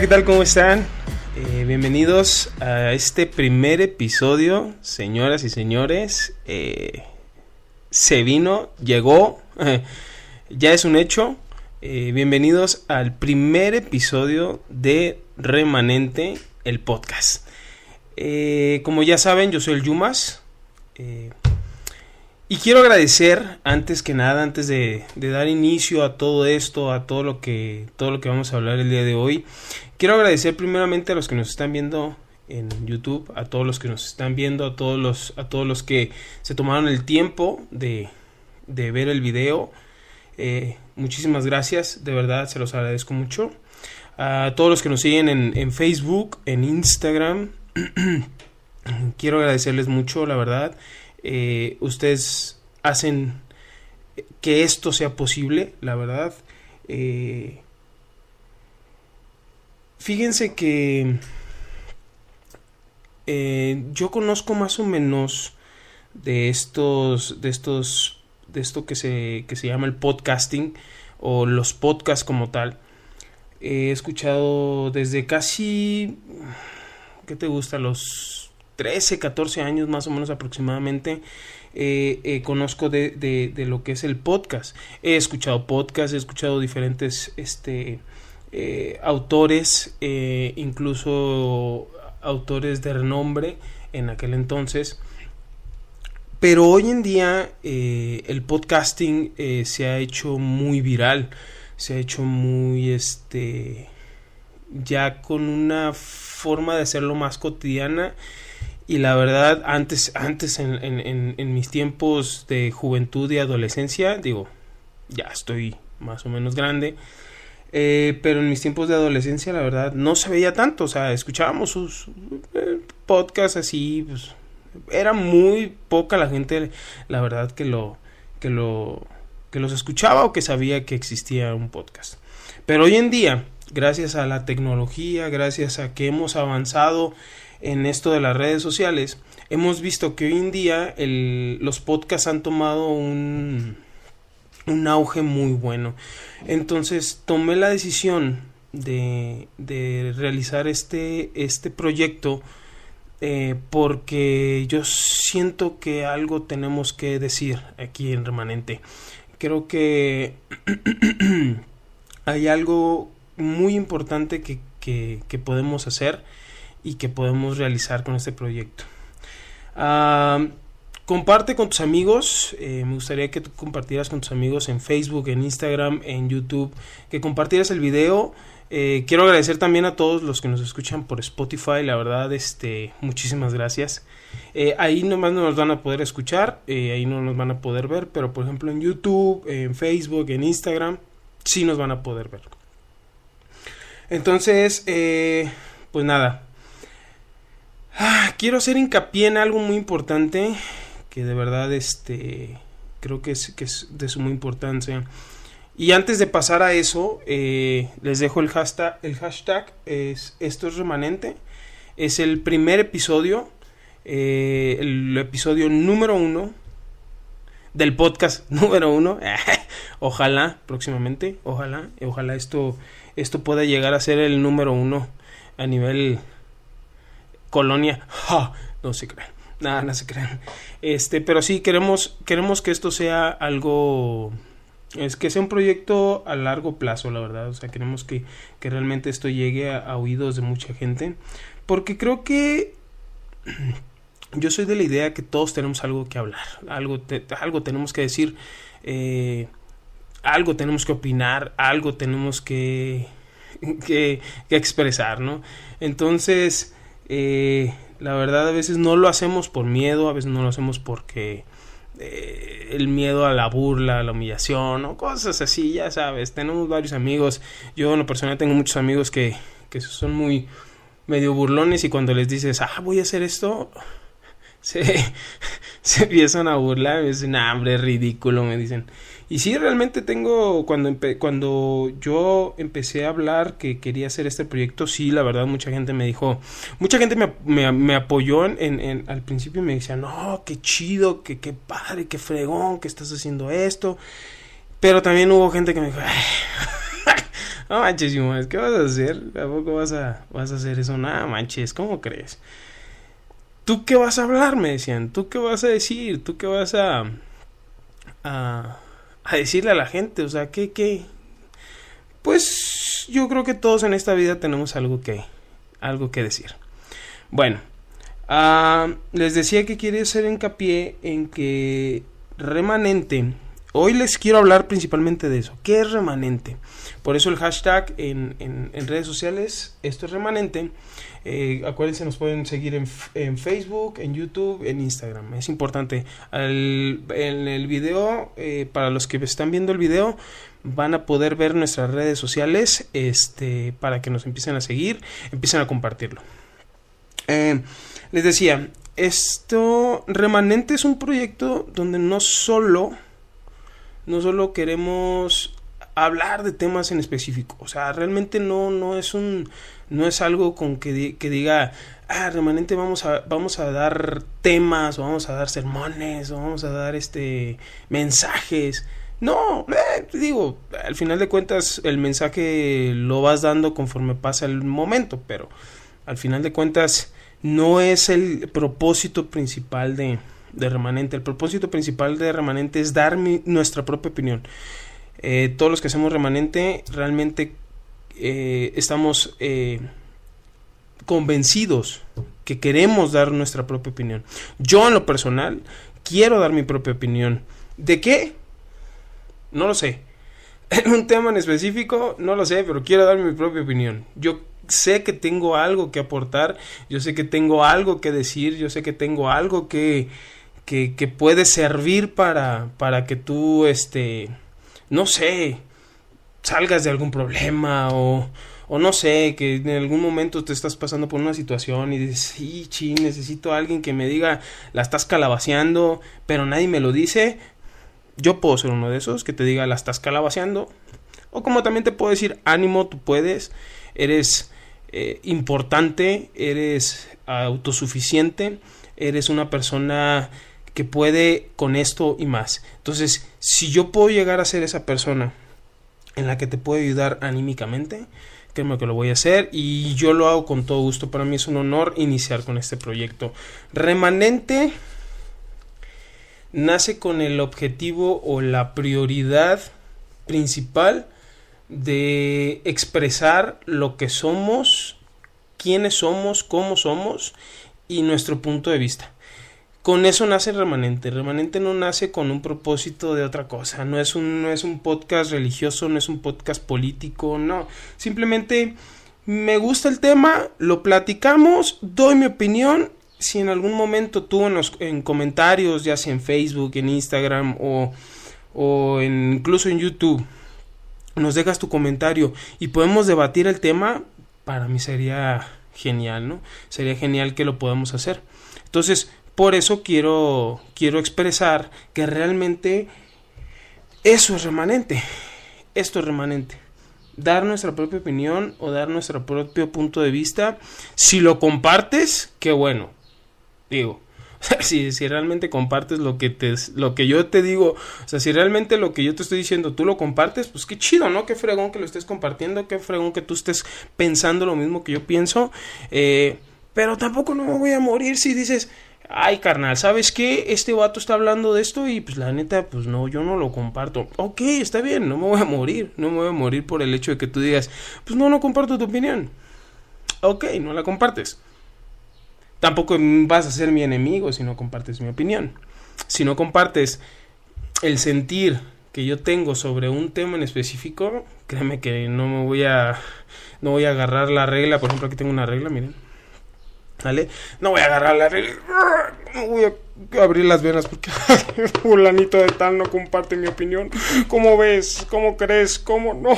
¿qué tal? ¿Cómo están? Eh, bienvenidos a este primer episodio, señoras y señores. Eh, se vino, llegó, ya es un hecho. Eh, bienvenidos al primer episodio de Remanente, el podcast. como ya saben, yo soy el Yumas. Y quiero agradecer, antes que nada, antes de, dar inicio a todo esto, a todo lo que todo lo que vamos a hablar el día de hoy, quiero agradecer primeramente a los que nos están viendo en YouTube, a todos los que nos están viendo, a todos los, a todos los que se tomaron el tiempo de, de ver el video. Eh, muchísimas gracias, de verdad se los agradezco mucho. A todos los que nos siguen en, Facebook, en Instagram, quiero agradecerles mucho, la verdad. Eh, ustedes hacen que esto sea posible, la verdad. Eh, fíjense que eh, yo conozco más o menos de estos, de estos, de esto que se, que se llama el podcasting o los podcasts como tal. He escuchado desde casi, ¿qué te gusta? Los 13, 14 años más o menos aproximadamente, eh, eh, conozco de, de, lo que es el podcast. He escuchado podcasts, he escuchado diferentes este, eh, autores, incluso autores de renombre en aquel entonces. Pero hoy en día el podcasting se ha hecho muy viral, se ha hecho muy este ya con una forma de hacerlo más cotidiana y la verdad, antes, antes en, en, mis tiempos de juventud y adolescencia, digo, ya estoy más o menos grande, eh, pero en mis tiempos de adolescencia, la verdad, no se veía tanto, o sea, escuchábamos sus eh, podcasts así, pues, era muy poca la gente, la verdad, que lo, que lo, que los escuchaba o que sabía que existía un podcast. Pero hoy en día, gracias a la tecnología, gracias a que hemos avanzado en esto de las redes sociales, hemos visto que hoy en día los podcasts han tomado un, un auge muy bueno. Entonces tomé la decisión de, de realizar este, este proyecto eh, porque yo siento que algo tenemos que decir aquí en Remanente. Creo que hay algo muy importante que, que podemos hacer y que podemos realizar con este proyecto. Comparte con tus amigos, eh, me gustaría que tú compartieras con tus amigos en Facebook, en Instagram, en YouTube, que compartieras el video. Eh, quiero agradecer también a todos los que nos escuchan por Spotify, la verdad, este, muchísimas gracias. Eh, ahí nomás no nos van a poder escuchar, ahí no nos van a poder ver, pero por ejemplo en YouTube, en Facebook, en Instagram, sí nos van a poder ver. Entonces, pues nada, Ah, quiero hacer hincapié en algo muy importante que de verdad este creo que es, que es de suma importancia. Y antes de pasar a eso, eh, les dejo el hashtag, el hashtag es esto es remanente. Es el primer episodio, eh, el episodio número uno del podcast número uno. ojalá próximamente, ojalá, ojalá esto, esto pueda llegar a ser el número uno a nivel colonia. No se crean. Nada, no se crean. Este, pero sí queremos, queremos que esto sea algo. Es que sea un proyecto a largo plazo, la verdad. O sea, queremos que, que realmente esto llegue a, oídos de mucha gente. Porque creo que yo soy de la idea que todos tenemos algo que hablar. Algo, algo tenemos que decir. Eh, algo tenemos que opinar. Algo tenemos que, que, expresar, ¿no? Entonces eh, la verdad a veces no lo hacemos por miedo, a veces no lo hacemos porque eh, el miedo a la burla, a la humillación o cosas así, ya sabes. Tenemos varios amigos, yo en lo personal tengo muchos amigos que, que son muy medio burlones y cuando les dices, ah, voy a hacer esto, se, se empiezan a burlar, me dicen, ah, hombre, ridículo, me dicen. Y sí, realmente tengo, cuando, cuando yo empecé a hablar que quería hacer este proyecto, sí, la verdad, mucha gente me dijo, mucha gente me, me, apoyó en, en, al principio y me decía, no, qué chido, qué, qué padre, qué fregón, que estás haciendo esto. Pero también hubo gente que me dijo, no manches, ¿qué vas a hacer? ¿A poco vas a, vas a hacer eso? Nada, manches, ¿cómo crees? ¿Tú qué vas a hablar? Me decían. ¿Tú qué vas a decir? ¿Tú qué vas a, a, a decirle a la gente? O sea, ¿qué, qué? Pues yo creo que todos en esta vida tenemos algo que, algo que decir. Bueno, uh, les decía que quiero hacer hincapié en que remanente Hoy les quiero hablar principalmente de eso. ¿Qué es remanente? Por eso el hashtag en, en, redes sociales, esto es remanente. Eh, acuérdense, nos pueden seguir en, Facebook, en YouTube, en Instagram. Es importante. en el video, eh, para los que están viendo el video, van a poder ver nuestras redes sociales este, para que nos empiecen a seguir, empiecen a compartirlo. Eh, les decía, esto, Remanente es un proyecto donde no solo no solo queremos hablar de temas en específico, o sea, realmente no, no es un, no es algo con que, que diga, ah, remanente vamos a, vamos a dar temas, o vamos a dar sermones, o vamos a dar este mensajes. No, eh, digo, al final de cuentas el mensaje lo vas dando conforme pasa el momento, pero al final de cuentas no es el propósito principal de, de remanente. El propósito principal de remanente es dar nuestra propia opinión. Eh, todos los que hacemos remanente realmente eh, estamos eh, convencidos que queremos dar nuestra propia opinión. Yo en lo personal quiero dar mi propia opinión. ¿De qué? No lo sé. En un tema en específico, no lo sé, pero quiero dar mi propia opinión. Yo sé que tengo algo que aportar, yo sé que tengo algo que decir, yo sé que tengo algo que, que, que puede servir para, para que tú, este, no sé, salgas de algún problema o, o no sé, que en algún momento te estás pasando por una situación y dices, sí, chi, necesito a alguien que me diga, la estás calabaceando, pero nadie me lo dice. Yo puedo ser uno de esos que te diga, la estás calabaceando. O como también te puedo decir, ánimo, tú puedes, eres eh, importante, eres autosuficiente, eres una persona que puede con esto y más. Entonces, si yo puedo llegar a ser esa persona en la que te puedo ayudar anímicamente, créeme que lo voy a hacer y yo lo hago con todo gusto. Para mí es un honor iniciar con este proyecto. Remanente nace con el objetivo o la prioridad principal de expresar lo que somos, quiénes somos, cómo somos y nuestro punto de vista con eso nace Remanente. Remanente no nace con un propósito de otra cosa. No es un, no es un podcast religioso, no es un podcast político, no. Simplemente me gusta el tema, lo platicamos, doy mi opinión. Si en algún momento tú en, los, en comentarios, ya sea en Facebook, en Instagram o, o incluso en YouTube, nos dejas tu comentario y podemos debatir el tema, para mí sería genial, ¿no? Sería genial que lo podamos hacer. Entonces, por eso quiero, quiero expresar que realmente eso es remanente. Esto es remanente. Dar nuestra propia opinión o dar nuestro propio punto de vista. Si lo compartes, qué bueno. Digo, si, si realmente compartes lo que, te, lo que yo te digo, o sea, si realmente lo que yo te estoy diciendo tú lo compartes, pues qué chido, ¿no? Qué fregón que lo estés compartiendo, qué fregón que tú estés pensando lo mismo que yo pienso. Eh, pero tampoco no me voy a morir si dices, ay carnal, ¿sabes qué? Este vato está hablando de esto y pues la neta, pues no, yo no lo comparto. Ok, está bien, no me voy a morir, no me voy a morir por el hecho de que tú digas, pues no, no comparto tu opinión. Ok, no la compartes. Tampoco vas a ser mi enemigo si no compartes mi opinión. Si no compartes el sentir que yo tengo sobre un tema en específico, créeme que no me voy a no voy a agarrar la regla, por ejemplo, aquí tengo una regla, miren No voy a agarrar la no voy a abrir las venas porque fulanito de tal no comparte mi opinión. ¿Cómo ves? ¿Cómo crees? ¿Cómo no?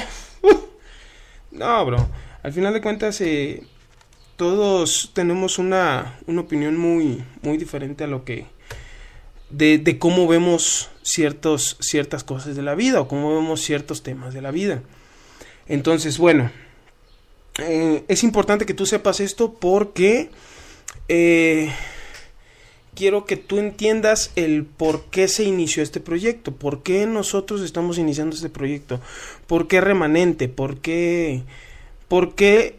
no, bro. Al final de cuentas, eh, todos tenemos una, una opinión muy, muy diferente a lo que... De, de cómo vemos ciertos, ciertas cosas de la vida o cómo vemos ciertos temas de la vida. Entonces, bueno, eh, es importante que tú sepas esto porque eh, quiero que tú entiendas el por qué se inició este proyecto, por qué nosotros estamos iniciando este proyecto, por qué remanente, por qué, por qué,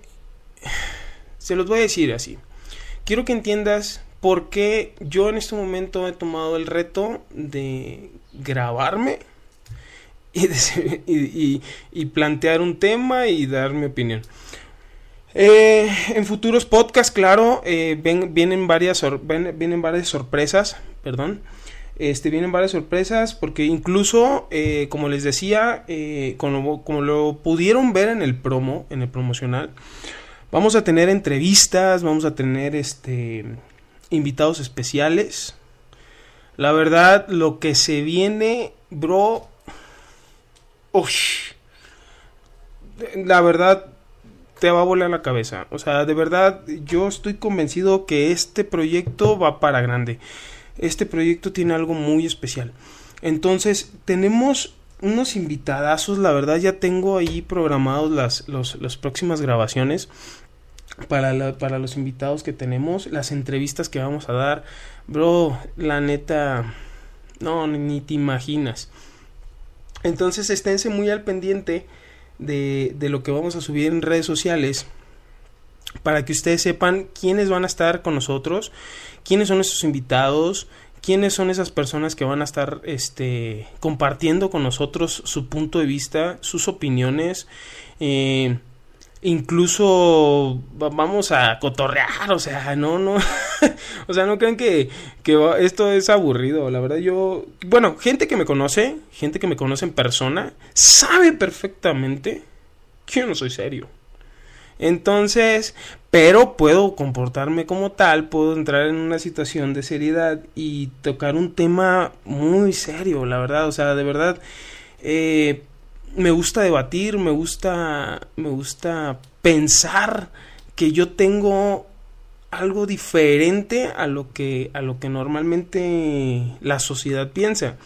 se los voy a decir así. Quiero que entiendas por qué yo en este momento he tomado el reto de grabarme y, y plantear un tema y dar mi opinión. Eh, en futuros podcasts, claro, eh, vienen, varias vienen varias sorpresas, perdón. Este, vienen varias sorpresas porque incluso, eh, como les decía, como, lo pudieron ver en el promo, en el promocional, vamos a tener entrevistas, vamos a tener este, invitados especiales. La verdad, lo que se viene, bro... Ush, la verdad, te va a volar la cabeza. O sea, de verdad, yo estoy convencido que este proyecto va para grande. Este proyecto tiene algo muy especial. Entonces, tenemos unos invitadazos. La verdad, ya tengo ahí programados las, las próximas grabaciones. Para, para los invitados que tenemos, las entrevistas que vamos a dar, bro, la neta, no, ni te imaginas. Entonces esténse muy al pendiente de, de lo que vamos a subir en redes sociales para que ustedes sepan quiénes van a estar con nosotros, quiénes son nuestros invitados, quiénes son esas personas que van a estar este, compartiendo con nosotros su punto de vista, sus opiniones. Eh, incluso vamos a cotorrear, o sea, no, no, o sea, no crean que, que esto es aburrido, la verdad yo, bueno, gente que me conoce, gente que me conoce en persona, sabe perfectamente que yo no soy serio. Entonces, pero puedo comportarme como tal, puedo entrar en una situación de seriedad y tocar un tema muy serio, la verdad, o sea, de verdad, eh, me gusta debatir, me gusta, me gusta pensar que yo tengo algo diferente a lo que, a lo que normalmente la sociedad piensa.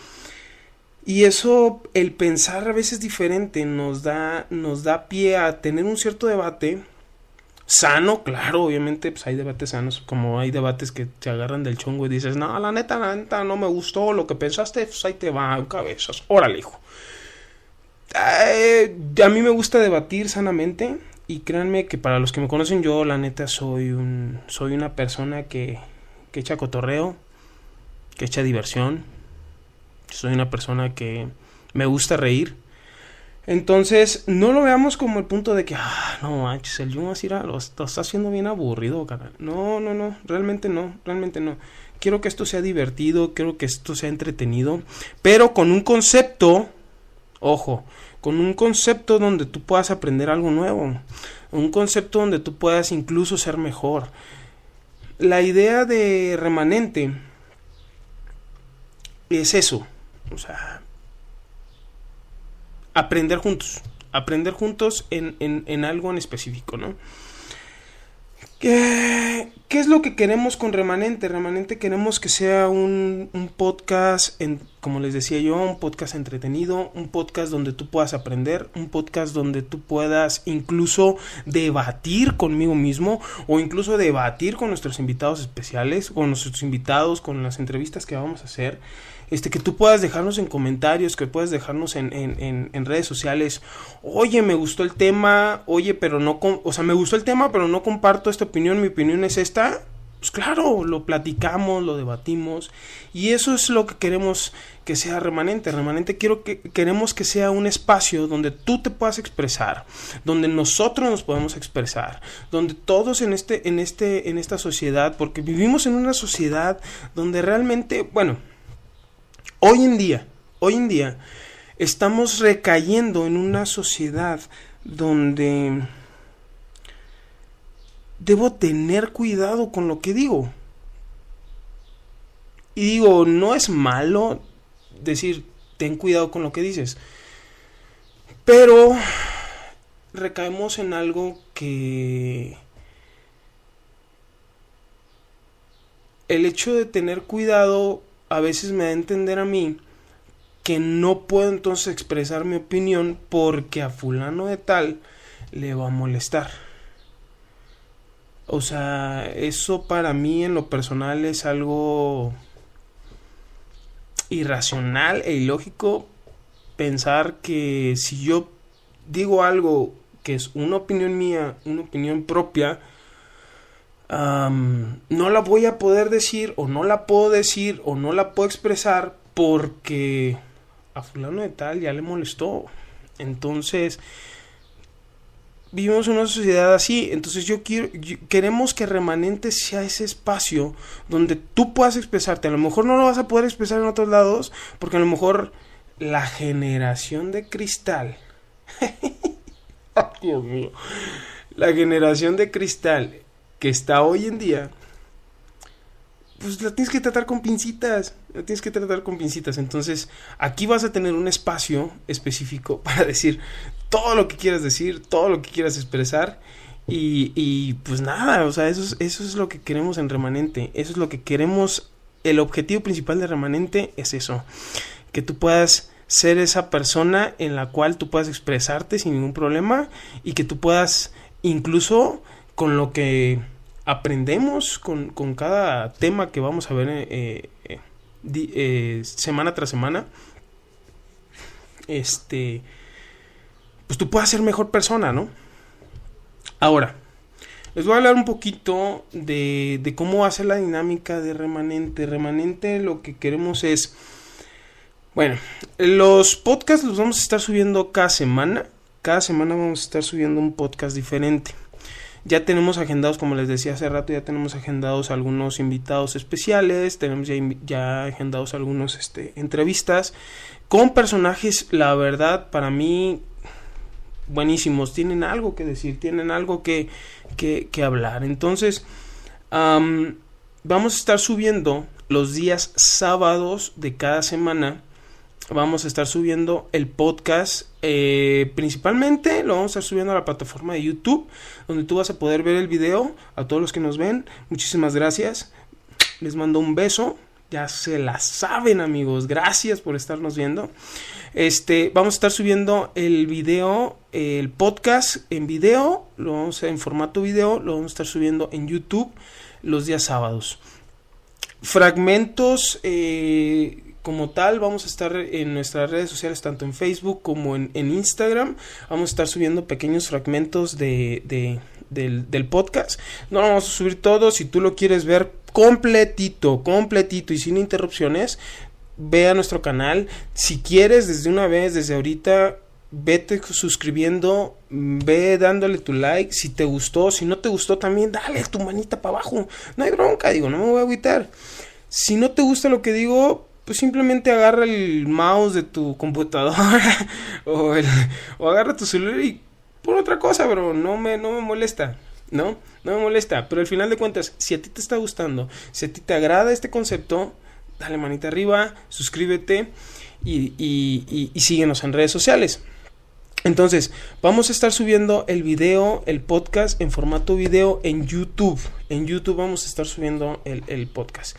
Y eso, el pensar a veces diferente, nos da, nos da pie a tener un cierto debate sano, claro, obviamente, pues hay debates sanos, como hay debates que te agarran del chongo y dices, no, la neta, la neta, no me gustó lo que pensaste, pues ahí te va, cabezas, órale, hijo. Eh, a mí me gusta debatir sanamente y créanme que para los que me conocen yo la neta soy un soy una persona que, que echa cotorreo, que echa diversión. Soy una persona que me gusta reír. Entonces, no lo veamos como el punto de que, ah, no manches, el lo, está haciendo bien aburrido, cara. No, no, no, realmente no, realmente no. Quiero que esto sea divertido, quiero que esto sea entretenido, pero con un concepto Ojo, con un concepto donde tú puedas aprender algo nuevo, un concepto donde tú puedas incluso ser mejor. La idea de remanente es eso, o sea, aprender juntos, aprender juntos en, en, en algo en específico, ¿no? ¿Qué, ¿Qué, es lo que queremos con Remanente? Remanente queremos que sea un, un, podcast, en, como les decía yo, un podcast entretenido, un podcast donde tú puedas aprender, un podcast donde tú puedas incluso debatir conmigo mismo o incluso debatir con nuestros invitados especiales, con nuestros invitados, con las entrevistas que vamos a hacer este, que tú puedas dejarnos en comentarios, que puedas dejarnos en, en, en, redes sociales, oye, me gustó el tema, oye, pero no, o sea, me gustó el tema, pero no comparto esta opinión, mi opinión es esta, pues claro, lo platicamos, lo debatimos, y eso es lo que queremos que sea remanente. Remanente quiero que queremos que sea un espacio donde tú te puedas expresar, donde nosotros nos podemos expresar, donde todos en este, en este, en esta sociedad, porque vivimos en una sociedad donde realmente, bueno, Hoy en día, hoy en día, estamos recayendo en una sociedad donde debo tener cuidado con lo que digo. Y digo, no es malo decir, ten cuidado con lo que dices. Pero recaemos en algo que el hecho de tener cuidado a veces me da a entender a mí que no puedo entonces expresar mi opinión porque a fulano de tal le va a molestar. O sea, eso para mí en lo personal es algo irracional e ilógico pensar que si yo digo algo que es una opinión mía, una opinión propia, no la voy a poder decir o no la puedo decir o no la puedo expresar porque a fulano de tal ya le molestó. Entonces, vivimos una sociedad así, entonces yo quiero, queremos que remanente sea ese espacio donde tú puedas expresarte. A lo mejor no lo vas a poder expresar en otros lados, porque a lo mejor la generación de cristal, Dios mío, la generación de cristal que está hoy en día, pues la tienes que tratar con pincitas, la tienes que tratar con pincitas. Entonces, aquí vas a tener un espacio específico para decir, todo lo que quieras decir, todo lo que quieras expresar. Y, y pues nada, o sea, eso es, eso es lo que queremos en Remanente. Eso es lo que queremos. El objetivo principal de Remanente es eso. Que tú puedas ser esa persona en la cual tú puedas expresarte sin ningún problema y que tú puedas incluso con lo que aprendemos con, con cada tema que vamos a ver eh, eh, eh, semana tras semana este pues tú puedas ser mejor persona, ¿no? Ahora, les voy a hablar un poquito de, de cómo hacer la dinámica de remanente. Remanente lo que queremos es, bueno, los podcasts los vamos a estar subiendo cada semana. Cada semana vamos a estar subiendo un podcast diferente. Ya tenemos agendados, como les decía hace rato, ya tenemos agendados algunos invitados especiales, tenemos ya, agendados algunos este, entrevistas con personajes, la verdad, para mí buenísimos, tienen algo que decir, tienen algo que, que, hablar. Entonces, vamos a estar subiendo los días sábados de cada semana. Vamos a estar subiendo el podcast. Eh, principalmente lo vamos a estar subiendo a la plataforma de YouTube, donde tú vas a poder ver el video. A todos los que nos ven, muchísimas gracias. Les mando un beso. Ya se la saben, amigos. Gracias por estarnos viendo. Este, vamos a estar subiendo el video, el podcast en video, lo vamos a, en formato video, lo vamos a estar subiendo en YouTube los días sábados. Fragmentos eh, como tal, vamos a estar en nuestras redes sociales, tanto en Facebook como en, Instagram. Vamos a estar subiendo pequeños fragmentos de, del, del, podcast. No vamos a subir todo. Si tú lo quieres ver completito, completito y sin interrupciones, ve a nuestro canal. Si quieres, desde una vez, desde ahorita, vete suscribiendo, ve dándole tu like. Si te gustó, si no te gustó, también dale tu manita para abajo. No hay bronca, digo, no me voy a agüitar. Si no te gusta lo que digo, pues simplemente agarra el mouse de tu computadora o, o agarra tu celular y por otra cosa, bro. No me, no me molesta. ¿No? No me molesta. Pero al final de cuentas, si a ti te está gustando, si a ti te agrada este concepto, dale manita arriba, suscríbete y, y, síguenos en redes sociales. Entonces, vamos a estar subiendo el video, el podcast en formato video en YouTube. En YouTube vamos a estar subiendo el, podcast.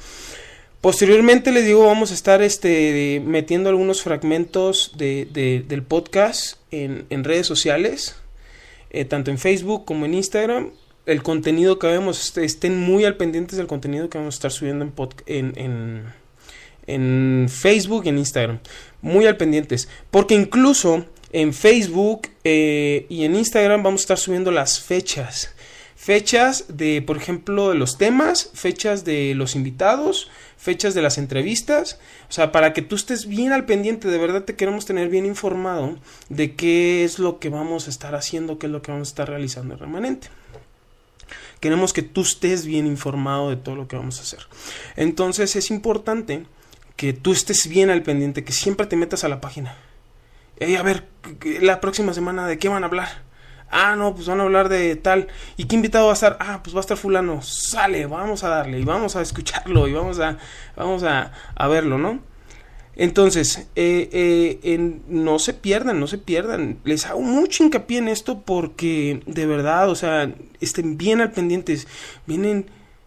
Posteriormente les digo, vamos a estar este, metiendo algunos fragmentos de, del podcast en, redes sociales, eh, tanto en Facebook como en Instagram. El contenido que vemos, estén muy al pendientes del contenido que vamos a estar subiendo en, en en Facebook y en Instagram. Muy al pendientes. Porque incluso en Facebook eh, y en Instagram vamos a estar subiendo las fechas. Fechas de, por ejemplo, de los temas, fechas de los invitados, fechas de las entrevistas. O sea, para que tú estés bien al pendiente, de verdad te queremos tener bien informado de qué es lo que vamos a estar haciendo, qué es lo que vamos a estar realizando en remanente. Queremos que tú estés bien informado de todo lo que vamos a hacer. Entonces es importante que tú estés bien al pendiente, que siempre te metas a la página. a ver, la próxima semana, ¿de qué van a hablar? Ah, no, pues van a hablar de tal. ¿Y qué invitado va a estar? Ah, pues va a estar fulano. Sale, vamos a darle y vamos a escucharlo y vamos a, vamos a, a verlo, ¿no? Entonces, eh, eh, no se pierdan, no se pierdan. Les hago mucho hincapié en esto porque de verdad, o sea, estén bien al pendientes. Vienen,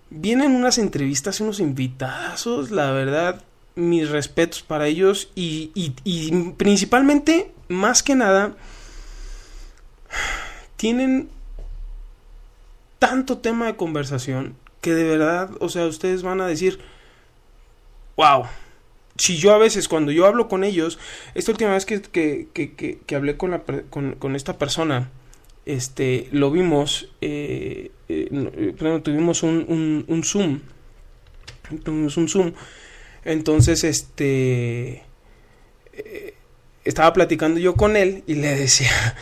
vienen unas entrevistas, unos invitazos, la verdad, mis respetos para ellos y, y, principalmente, más que nada, tienen tanto tema de conversación que de verdad, o sea, ustedes van a decir, wow. Si yo a veces, cuando yo hablo con ellos, esta última vez que, que, que, que hablé con, la, con, con, esta persona, este, lo vimos, eh, eh, tuvimos un, un, Zoom, tuvimos un Zoom, entonces, este, eh, estaba platicando yo con él y le decía,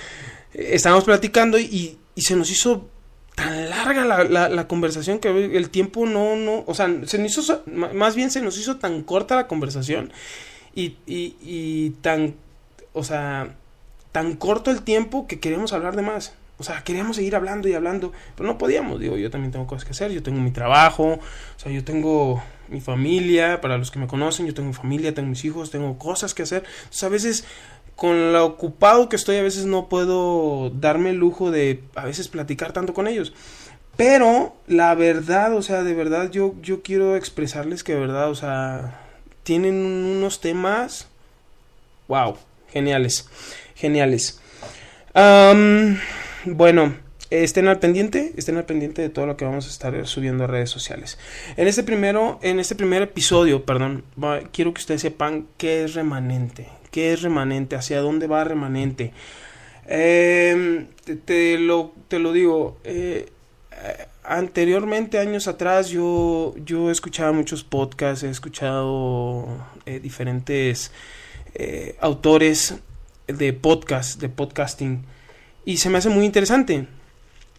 estábamos platicando y, y se nos hizo tan larga la, la, conversación que el tiempo no, no, o sea, se nos hizo, más bien se nos hizo tan corta la conversación y, y, y tan, o sea, tan corto el tiempo que queríamos hablar de más. O sea, queríamos seguir hablando y hablando, pero no podíamos. Digo, yo también tengo cosas que hacer, yo tengo mi trabajo, o sea, yo tengo mi familia, para los que me conocen, yo tengo mi familia, tengo mis hijos, tengo cosas que hacer. Entonces, a veces con lo ocupado que estoy, a veces no puedo darme el lujo de a veces platicar tanto con ellos. Pero la verdad, o sea, de verdad yo, yo quiero expresarles que de verdad, o sea, tienen unos temas, wow, geniales, geniales. bueno, estén al pendiente, estén al pendiente de todo lo que vamos a estar subiendo a redes sociales. En este primero, en este primer episodio, perdón, quiero que ustedes sepan qué es remanente, ¿Qué es remanente? ¿Hacia dónde va remanente? Em, te, lo, te lo digo, eh, anteriormente, años atrás, yo, yo he escuchado muchos podcasts, he escuchado eh, diferentes eh, autores de podcast, de podcasting, y se me hace muy interesante.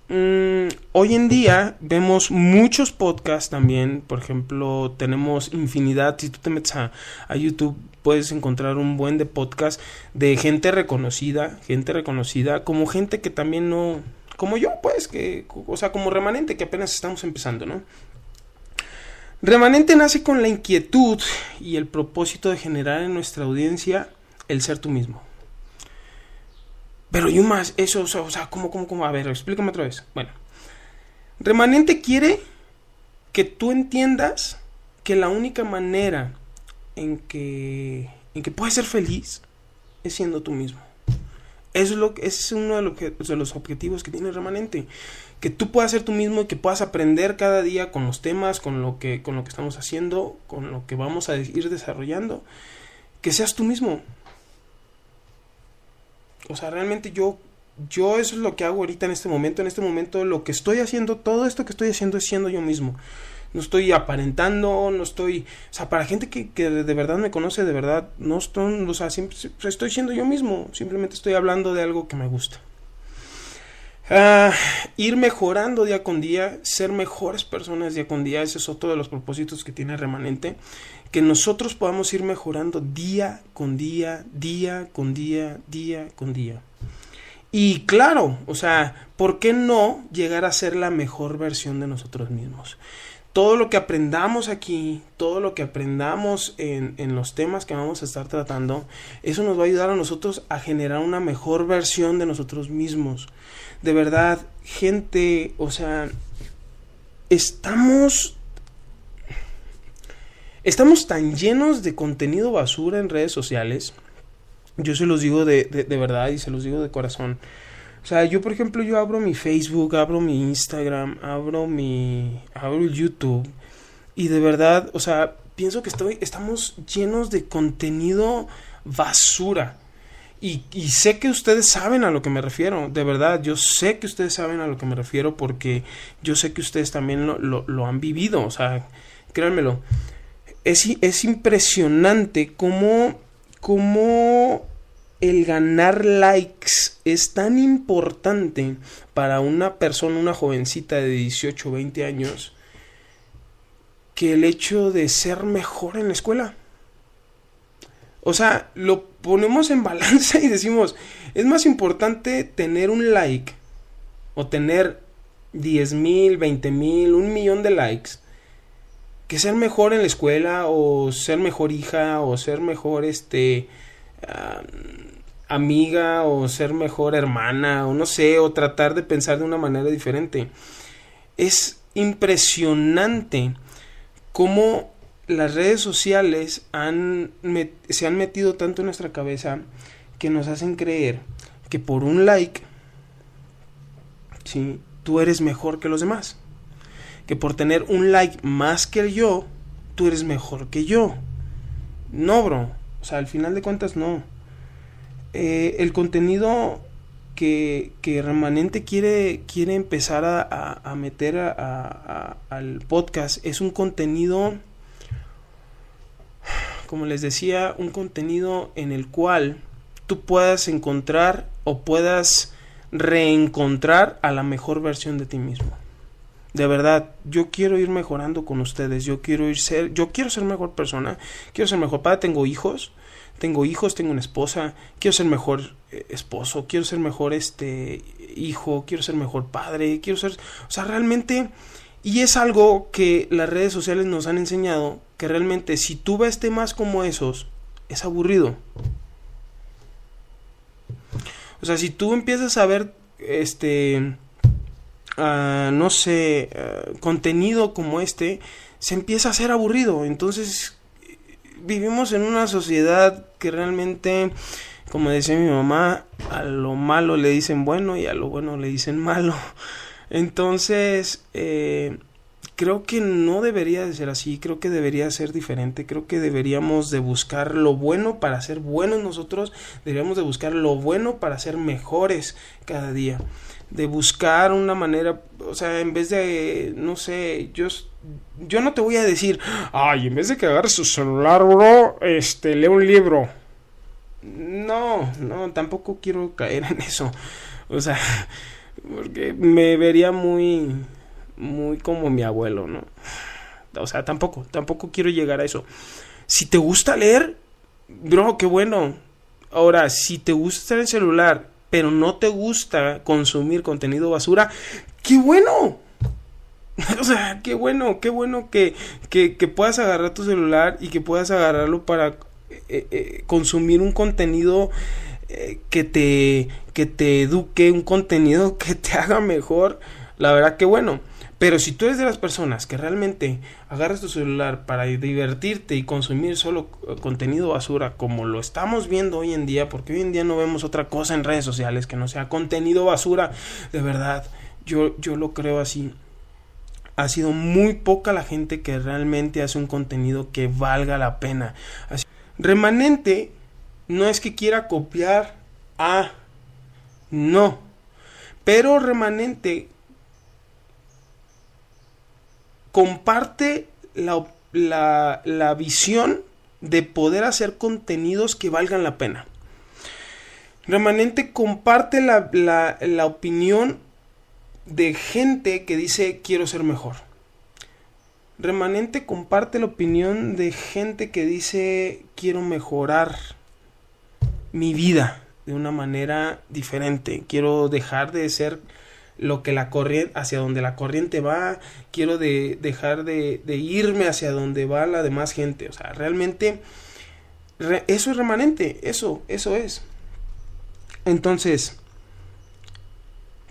Mm, hoy en día vemos muchos podcasts también, por ejemplo, tenemos infinidad, si tú te metes a, YouTube puedes encontrar un buen de podcast de gente reconocida, gente reconocida, como gente que también no, como yo, pues, que, o sea, como remanente que apenas estamos empezando, ¿no? Remanente nace con la inquietud y el propósito de generar en nuestra audiencia el ser tú mismo. Pero yo más, eso, o sea, ¿cómo, cómo, cómo? A ver, explícame otra vez. Bueno, remanente quiere que tú entiendas que la única manera en que, en que puedes ser feliz es siendo tú mismo. Es, lo, es uno de los, de los objetivos que tiene Remanente. Que tú puedas ser tú mismo y que puedas aprender cada día con los temas, con lo que, con lo que estamos haciendo, con lo que vamos a ir desarrollando. Que seas tú mismo. O sea, realmente yo, yo eso es lo que hago ahorita en este momento. En este momento lo que estoy haciendo, todo esto que estoy haciendo es siendo yo mismo no estoy aparentando, no estoy, o sea, para gente que, que de verdad me conoce, de verdad, no estoy, o sea, siempre, estoy siendo yo mismo, simplemente estoy hablando de algo que me gusta. Uh, ir mejorando día con día, ser mejores personas día con día, ese es otro de los propósitos que tiene Remanente, que nosotros podamos ir mejorando día con día, día con día, día con día. Y claro, o sea, ¿por qué no llegar a ser la mejor versión de nosotros mismos? todo lo que aprendamos aquí, todo lo que aprendamos en, en, los temas que vamos a estar tratando, eso nos va a ayudar a nosotros a generar una mejor versión de nosotros mismos. De verdad, gente, o sea, estamos... Estamos tan llenos de contenido basura en redes sociales. Yo se los digo de, de, verdad y se los digo de corazón. O sea, yo por ejemplo, yo abro mi Facebook, abro mi Instagram, abro mi abro YouTube y de verdad, o sea, pienso que estoy estamos llenos de contenido basura. Y, y, sé que ustedes saben a lo que me refiero, de verdad, yo sé que ustedes saben a lo que me refiero porque yo sé que ustedes también lo, lo han vivido, o sea, créanmelo. Es, es impresionante cómo, cómo el ganar likes es tan importante para una persona, una jovencita de 18 o 20 años, que el hecho de ser mejor en la escuela. O sea, lo ponemos en balanza y decimos, es más importante tener un like o tener 10 mil, 20 mil, un millón de likes que ser mejor en la escuela o ser mejor hija o ser mejor este amiga o ser mejor hermana o no sé, o tratar de pensar de una manera diferente. Es impresionante cómo las redes sociales se han metido tanto en nuestra cabeza que nos hacen creer que por un like, ¿sí? tú eres mejor que los demás. Que por tener un like más que yo, tú eres mejor que yo. No, bro. O sea, al final de cuentas, no. Eh, el contenido que, que, Remanente quiere, quiere empezar a, meter al podcast es un contenido, como les decía, un contenido en el cual tú puedas encontrar o puedas reencontrar a la mejor versión de ti mismo. De verdad, yo quiero ir mejorando con ustedes, yo quiero ir ser, yo quiero ser mejor persona, quiero ser mejor padre, tengo hijos, tengo hijos, tengo una esposa, quiero ser mejor eh, esposo, quiero ser mejor este hijo, quiero ser mejor padre, quiero ser, o sea, realmente y es algo que las redes sociales nos han enseñado que realmente si tú ves temas como esos es aburrido. O sea, si tú empiezas a ver este Ah, no sé, ah, contenido como este, se empieza a hacer aburrido. Entonces, vivimos en una sociedad que realmente, como decía mi mamá, a lo malo le dicen bueno y a lo bueno le dicen malo. Entonces, eh, creo que no debería de ser así, creo que debería ser diferente, creo que deberíamos de buscar lo bueno para ser buenos nosotros, deberíamos de buscar lo bueno para ser mejores cada día de buscar una manera, o sea, en vez de, no sé, yo, yo no te voy a decir, ay, en vez de que agarres tu celular, bro, este, lee un libro. No, no, tampoco quiero caer en eso. O sea, porque me vería muy, muy como mi abuelo, ¿no? O sea, tampoco, tampoco quiero llegar a eso. Si te gusta leer, bro, qué bueno. Ahora, si te gusta el celular pero no te gusta consumir contenido basura, qué bueno. O sea, qué bueno, qué bueno que, que, puedas agarrar tu celular y que puedas agarrarlo para eh, eh, consumir un contenido eh, que, te, que te eduque, un contenido que te haga mejor. La verdad que bueno. Pero si tú eres de las personas que realmente agarras tu celular para divertirte y consumir solo eh, contenido basura como lo estamos viendo hoy en día, porque hoy en día no vemos otra cosa en redes sociales que no sea contenido basura, de verdad, yo, yo lo creo así. Ha sido muy poca la gente que realmente hace un contenido que valga la pena. remanente no es que quiera copiar a... No. Pero remanente comparte la, la, visión de poder hacer contenidos que valgan la pena. Remanente comparte la, la, la, opinión de gente que dice quiero ser mejor. Remanente comparte la opinión de gente que dice quiero mejorar mi vida de una manera diferente. Quiero dejar de ser lo que la corriente, hacia donde la corriente va, quiero de, dejar de, irme hacia donde va la demás gente. O sea, realmente eso es remanente, eso, eso es. Entonces,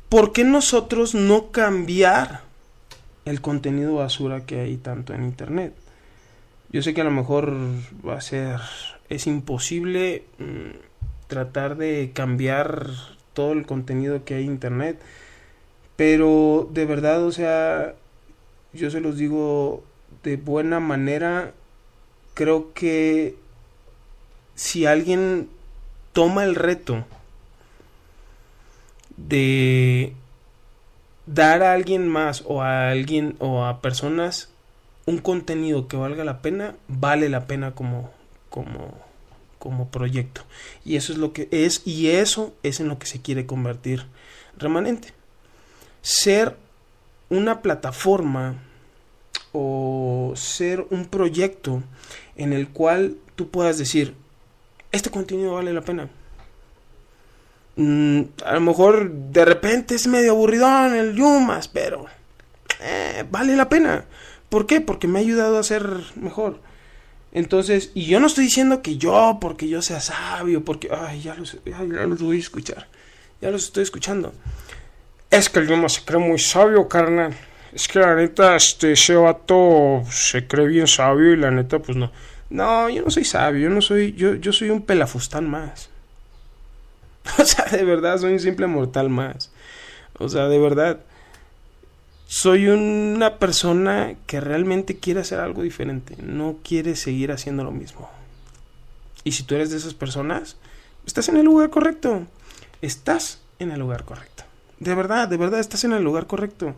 ¿por qué nosotros no cambiar el contenido basura que hay tanto en internet? Yo sé que a lo mejor va a ser, es imposible mm, tratar de cambiar todo el contenido que hay en internet pero de verdad, o sea, yo se los digo de buena manera, creo que si alguien toma el reto de dar a alguien más o a alguien o a personas un contenido que valga la pena, vale la pena como como como proyecto. Y eso es lo que es y eso es en lo que se quiere convertir remanente ser una plataforma o ser un proyecto en el cual tú puedas decir, este contenido vale la pena. Mm, a lo mejor de repente es medio aburridón el Yumas, pero eh, vale la pena. ¿Por qué? Porque me ha ayudado a ser mejor. Entonces, y yo no estoy diciendo que yo, porque yo sea sabio, porque, ay, ya ya los voy a escuchar, ya los estoy escuchando. Es que el Yuma se cree muy sabio, carnal. Es que la neta, este, ese vato se cree bien sabio y la neta, pues no. No, yo no soy sabio, yo no soy, yo, yo soy un pelafustán más. O sea, de verdad, soy un simple mortal más. O sea, de verdad. soy una persona que realmente quiere hacer algo diferente, no quiere seguir haciendo lo mismo. Y si tú eres de esas personas, estás en el lugar correcto. Estás en el lugar correcto. De verdad, de verdad estás en el lugar correcto.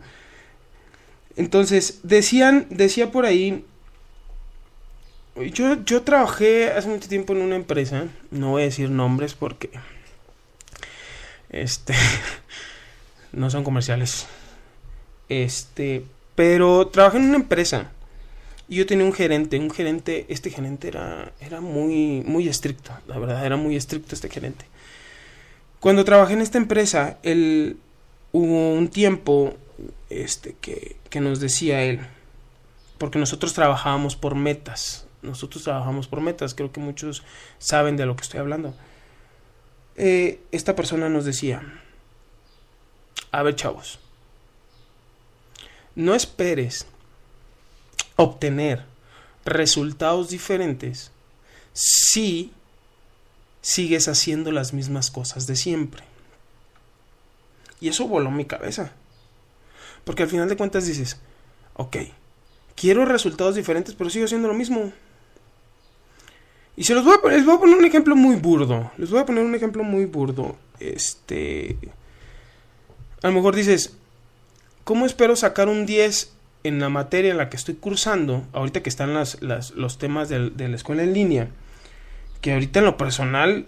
Entonces, decían, decía por ahí, yo, yo trabajé hace mucho tiempo en una empresa, no voy a decir nombres porque, este, no son comerciales, este, pero trabajé en una empresa y yo tenía un gerente, un gerente, este gerente era, era muy, muy estricto, la verdad, era muy estricto este gerente. Cuando trabajé en esta empresa, él, hubo un tiempo este, que, que nos decía él, porque nosotros trabajábamos por metas, nosotros trabajamos por metas, creo que muchos saben de lo que estoy hablando. Eh, esta persona nos decía, a ver chavos, no esperes obtener resultados diferentes si sigues haciendo las mismas cosas de siempre. Y eso voló mi cabeza. Porque al final de cuentas dices, ok, quiero resultados diferentes, pero sigo haciendo lo mismo. Y se los voy a, les voy a poner un ejemplo muy burdo. Les voy a poner un ejemplo muy burdo. Este. A lo mejor dices, ¿cómo espero sacar un 10 en la materia en la que estoy cursando? Ahorita que están las, los temas de, de la escuela en línea. Que ahorita en lo personal.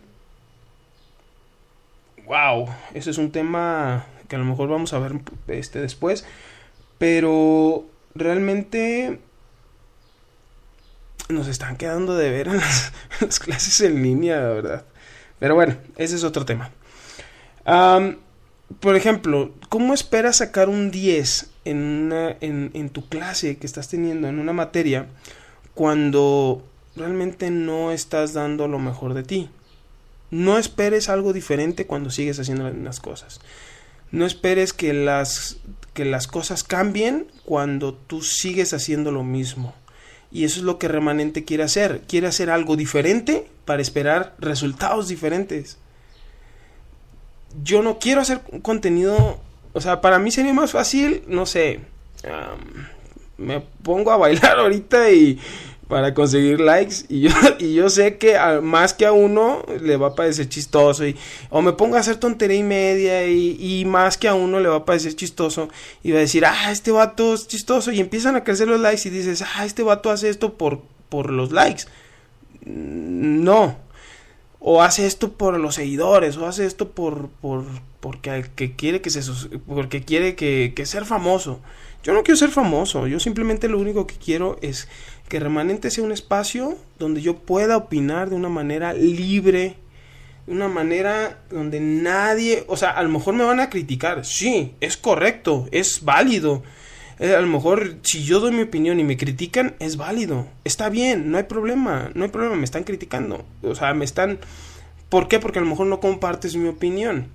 Wow, ese es un tema que a lo mejor vamos a ver este después. Pero realmente nos están quedando de ver en las, clases en línea, verdad. Pero bueno, ese es otro tema. por ejemplo, ¿cómo esperas sacar un 10 en, en, en tu clase que estás teniendo en una materia cuando realmente no estás dando lo mejor de ti? No esperes algo diferente cuando sigues haciendo las mismas cosas. No esperes que las, que las cosas cambien cuando tú sigues haciendo lo mismo. Y eso es lo que remanente quiere hacer. Quiere hacer algo diferente para esperar resultados diferentes. Yo no quiero hacer contenido. O sea, para mí sería más fácil, no sé. me pongo a bailar ahorita y para conseguir likes. Y yo, y yo sé que más que a uno le va a parecer chistoso. Y o me pongo a hacer tontería y media y, más que a uno le va a parecer chistoso. Y va a decir ah este vato es chistoso y empiezan a crecer los likes y dices ah este vato hace esto por, por los likes no. O hace esto por los seguidores o hace esto por por porque que quiere que se porque quiere que ser famoso. Yo no quiero ser famoso yo simplemente lo único que quiero es que Remanente sea un espacio donde yo pueda opinar de una manera libre, de una manera donde nadie, o sea, a lo mejor me van a criticar, sí, es correcto, es válido. Eh, a lo mejor si yo doy mi opinión y me critican, es válido, está bien, no hay problema, no hay problema, me están criticando, o sea, me están... ¿Por qué? Porque a lo mejor no compartes mi opinión.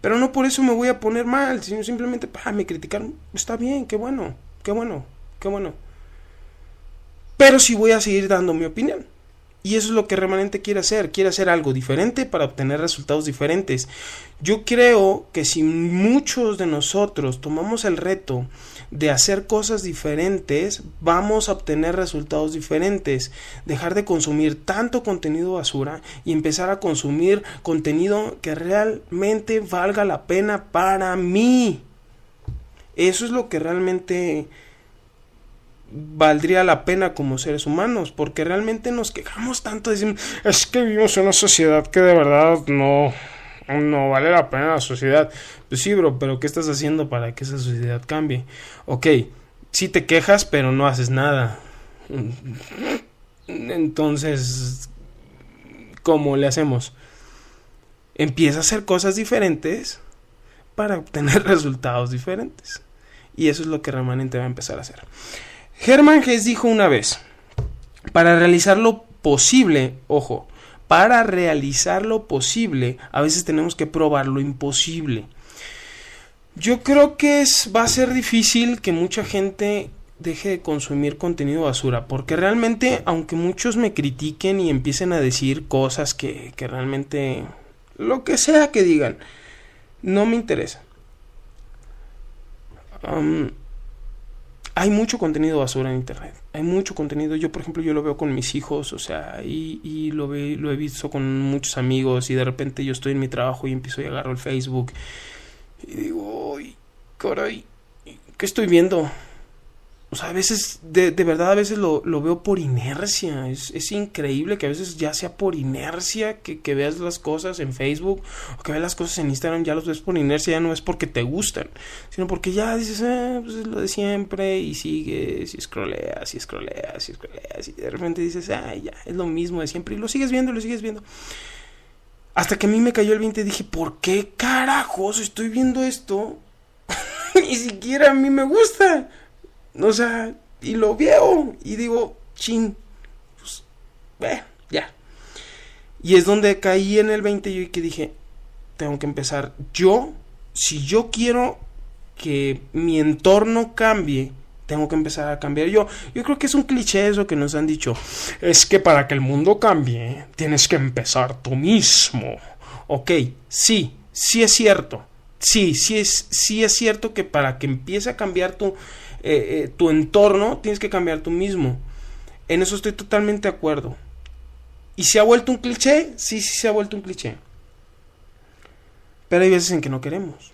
Pero no por eso me voy a poner mal, sino simplemente, ah, me criticaron, está bien, qué bueno, qué bueno, qué bueno pero sí voy a seguir dando mi opinión. Y eso es lo que Remanente quiere hacer, quiere hacer algo diferente para obtener resultados diferentes. Yo creo que si muchos de nosotros tomamos el reto de hacer cosas diferentes, vamos a obtener resultados diferentes. Dejar de consumir tanto contenido basura y empezar a consumir contenido que realmente valga la pena para mí. Eso es lo que realmente valdría la pena como seres humanos, porque realmente nos quejamos tanto, decimos, es que vivimos en una sociedad que de verdad no, no vale la pena la sociedad. Pues sí, bro, pero ¿qué estás haciendo para que esa sociedad cambie? Ok, sí te quejas, pero no haces nada. Entonces, ¿cómo le hacemos? Empieza a hacer cosas diferentes para obtener resultados diferentes. Y eso es lo que Remanente va a empezar a hacer. Hermann Hesse dijo una vez, para realizar lo posible, ojo, para realizar lo posible, a veces tenemos que probar lo imposible. Yo creo que es, va a ser difícil que mucha gente deje de consumir contenido basura, porque realmente, aunque muchos me critiquen y empiecen a decir cosas que, que realmente, lo que sea que digan, no me interesa. Hay mucho contenido basura en internet. Hay mucho contenido. Yo, por ejemplo, yo lo veo con mis hijos, o sea, y, y lo, ve, lo he visto con muchos amigos y de repente yo estoy en mi trabajo y empiezo y agarro el Facebook y digo, ¡ay, caray! ¿Qué estoy viendo? O sea, a veces, de, de verdad, a veces lo, lo veo por inercia. Es, es, increíble que a veces ya sea por inercia que, que, veas las cosas en Facebook o que veas las cosas en Instagram, ya los ves por inercia, ya no es porque te gustan, sino porque ya dices, eh, pues es lo de siempre y sigues y scrolleas y scrolleas y scrolleas y de repente dices, ay, ya, es lo mismo de siempre y lo sigues viendo, lo sigues viendo. Hasta que a mí me cayó el 20 y dije, ¿por qué carajos estoy viendo esto? Ni siquiera a mí me gusta. O sea, y lo veo y digo, chin, pues, eh, ya. Y es donde caí en el 20 y que dije, tengo que empezar yo, si yo quiero que mi entorno cambie, tengo que empezar a cambiar yo. Yo creo que es un cliché eso que nos han dicho. Es que para que el mundo cambie, tienes que empezar tú mismo. Ok, sí, sí es cierto. Sí, sí es, sí es cierto que para que empiece a cambiar tu, eh, eh, tu entorno, tienes que cambiar tú mismo. En eso estoy totalmente de acuerdo. ¿Y se ha vuelto un cliché? Sí, sí se ha vuelto un cliché. Pero hay veces en que no queremos.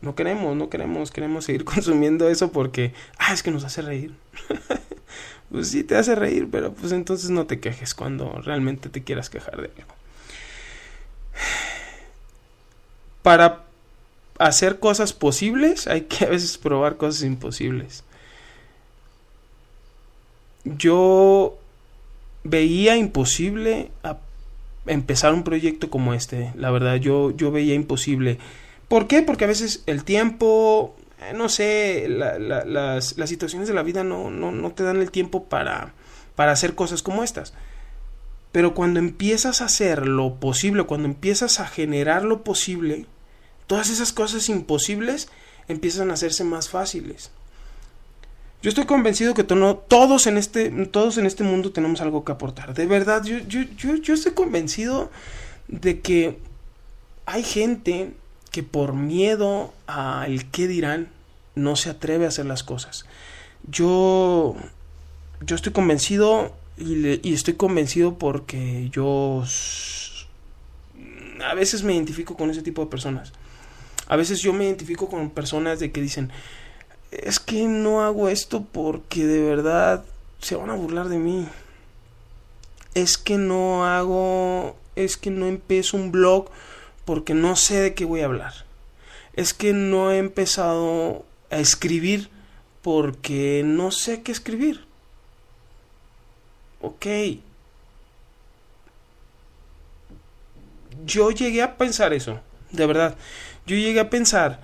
No queremos, no queremos, queremos seguir consumiendo eso porque, ah, es que nos hace reír. pues sí, te hace reír, pero pues entonces no te quejes cuando realmente te quieras quejar de algo. Para hacer cosas posibles, hay que a veces probar cosas imposibles. Yo veía imposible empezar un proyecto como este. La verdad, yo, yo veía imposible. ¿Por qué? Porque a veces el tiempo, eh, no sé, las, las, situaciones de la vida no, no, no te dan el tiempo para, para hacer cosas como estas. Pero cuando empiezas a hacer lo posible, cuando empiezas a generar lo posible, todas esas cosas imposibles empiezan a hacerse más fáciles. Yo estoy convencido que todos, en este, todos en este mundo tenemos algo que aportar. De verdad, yo, yo, yo, yo estoy convencido de que hay gente que por miedo al qué dirán no se atreve a hacer las cosas. Yo, yo estoy convencido y, y estoy convencido porque yo a veces me identifico con ese tipo de personas. A veces yo me identifico con personas de que dicen, es que no hago esto porque de verdad se van a burlar de mí. Es que no hago, es que no empiezo un blog porque no sé de qué voy a hablar. Es que no he empezado a escribir porque no sé qué escribir. Ok. Yo llegué a pensar eso, de verdad yo llegué a pensar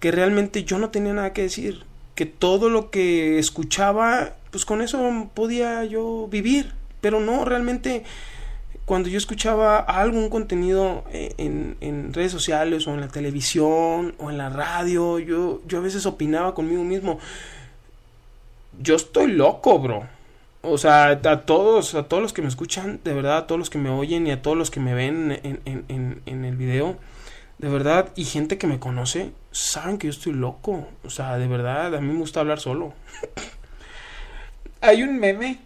que realmente yo no tenía nada que decir, que todo lo que escuchaba, pues con eso podía yo vivir, pero no, realmente cuando yo escuchaba algún contenido eh, en, en, redes sociales o en la televisión o en la radio, yo, yo a veces opinaba conmigo mismo, yo estoy loco, bro. O sea, a todos, a todos los que me escuchan, de verdad, a todos los que me oyen y a todos los que me ven en, en, en, en el video, de verdad, y gente que me conoce, saben que yo estoy loco. O sea, de verdad, a mí me gusta hablar solo. Hay un meme.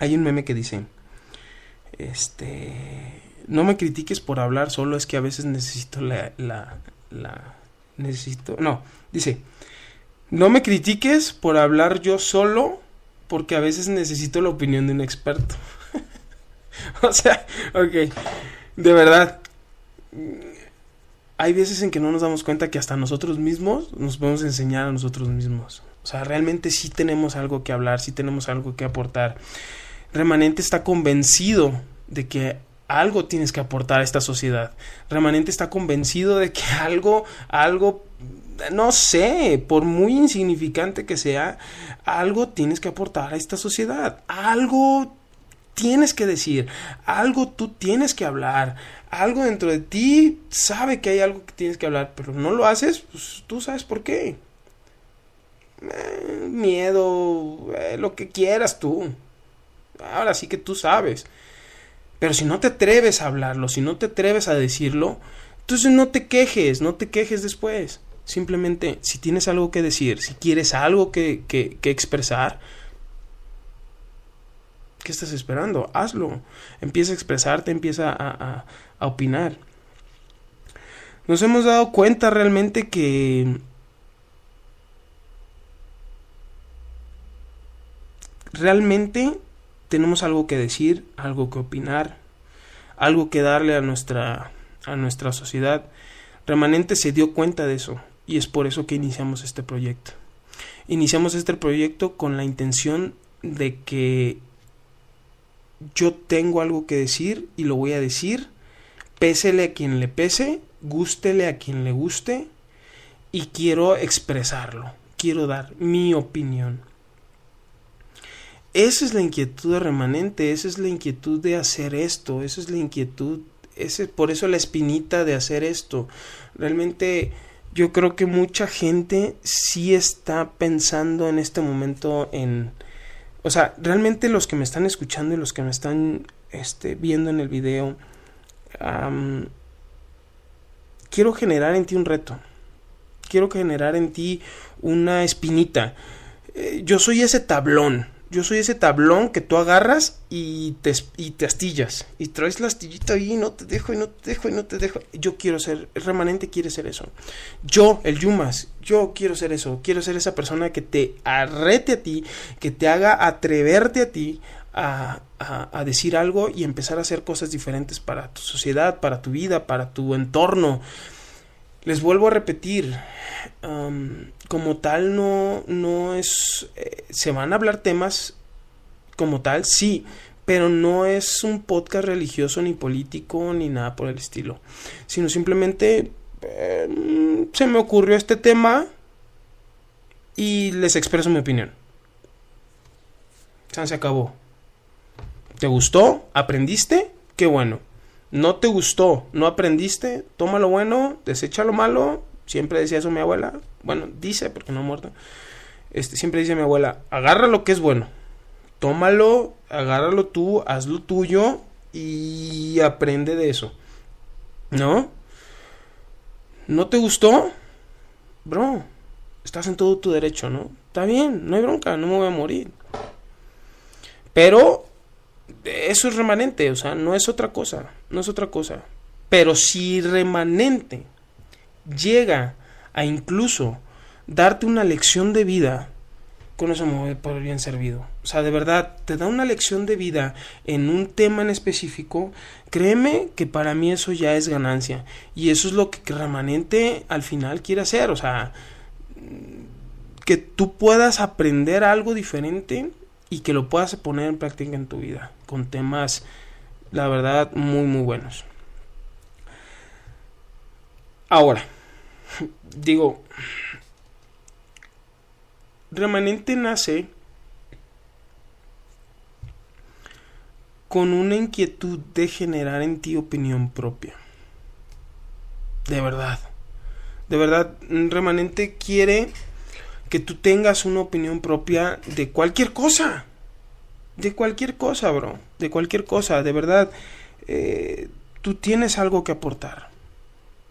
Hay un meme que dice, este, no me critiques por hablar solo, es que a veces necesito la, la, la, necesito, no, dice, no me critiques por hablar yo solo, porque a veces necesito la opinión de un experto. o sea, ok de verdad, hay veces en que no nos damos cuenta que hasta nosotros mismos nos podemos enseñar a nosotros mismos. O sea, realmente sí tenemos algo que hablar, sí tenemos algo que aportar. Remanente está convencido de que algo tienes que aportar a esta sociedad. Remanente está convencido de que algo, algo, no sé, por muy insignificante que sea, algo tienes que aportar a esta sociedad. Algo tienes que decir, algo tú tienes que hablar, algo dentro de ti sabe que hay algo que tienes que hablar, pero no lo haces, pues tú sabes por qué. Eh, miedo, eh, lo que quieras tú. Ahora sí que tú sabes. Pero si no te atreves a hablarlo, si no te atreves a decirlo, Entonces no te quejes, no te quejes después. Simplemente, si tienes algo que decir, si quieres algo que, que, expresar, ¿qué estás esperando? Hazlo. Empieza a expresarte, empieza a, a opinar. Nos hemos dado cuenta realmente que realmente tenemos algo que decir, algo que opinar, algo que darle a nuestra, a nuestra sociedad. Remanente se dio cuenta de eso y es por eso que iniciamos este proyecto. Iniciamos este proyecto con la intención de que yo tengo algo que decir y lo voy a decir, pésele a quien le pese, gústele a quien le guste y quiero expresarlo, quiero dar mi opinión. Esa es la inquietud remanente, esa es la inquietud de hacer esto, esa es la inquietud, ese, por eso la espinita de hacer esto. Realmente yo creo que mucha gente sí está pensando en este momento en... O sea, realmente los que me están escuchando y los que me están este, viendo en el video, quiero generar en ti un reto. Quiero generar en ti una espinita. Eh, yo soy ese tablón yo soy ese tablón que tú agarras y te, y te astillas. Y traes la astillita ahí y no te dejo y no te dejo y no te dejo. Yo quiero ser, el remanente quiere ser eso. Yo, el Yumas, yo quiero ser eso. Quiero ser esa persona que te arrete a ti, que te haga atreverte a ti a, a, decir algo y empezar a hacer cosas diferentes para tu sociedad, para tu vida, para tu entorno. Les vuelvo a repetir, como tal no, no es... Eh, se van a hablar temas como tal, sí, pero no es un podcast religioso ni político ni nada por el estilo, sino simplemente em, se me ocurrió este tema y les expreso mi opinión. Se acabó. ¿Te gustó? ¿Aprendiste? Qué bueno. ¿No te gustó? ¿No aprendiste? Toma lo bueno, desecha lo malo Siempre decía eso mi abuela. Bueno, dice porque no ha muerto. Este, siempre dice mi abuela, agarra lo que es bueno. Tómalo, agárralo tú, haz lo tuyo y aprende de eso. ¿No? ¿No te gustó? Bro, estás en todo tu derecho, ¿no? Está bien, no hay bronca, no me voy a morir. Pero eso es remanente, o sea, no es otra cosa, no es otra cosa. Pero si remanente llega a incluso darte una lección de vida, con eso me voy por bien servido. O sea, de verdad, te da una lección de vida en un tema en específico, créeme que para mí eso ya es ganancia. Y eso es lo que remanente al final quiere hacer. O sea, que tú puedas aprender algo diferente y que lo puedas poner en práctica en tu vida, con temas, la verdad, muy, muy buenos. Ahora, digo, remanente nace con una inquietud de generar en ti opinión propia. De verdad. De verdad, remanente quiere que tú tengas una opinión propia de cualquier cosa. De cualquier cosa, bro. De cualquier cosa. De verdad, eh, tú tienes algo que aportar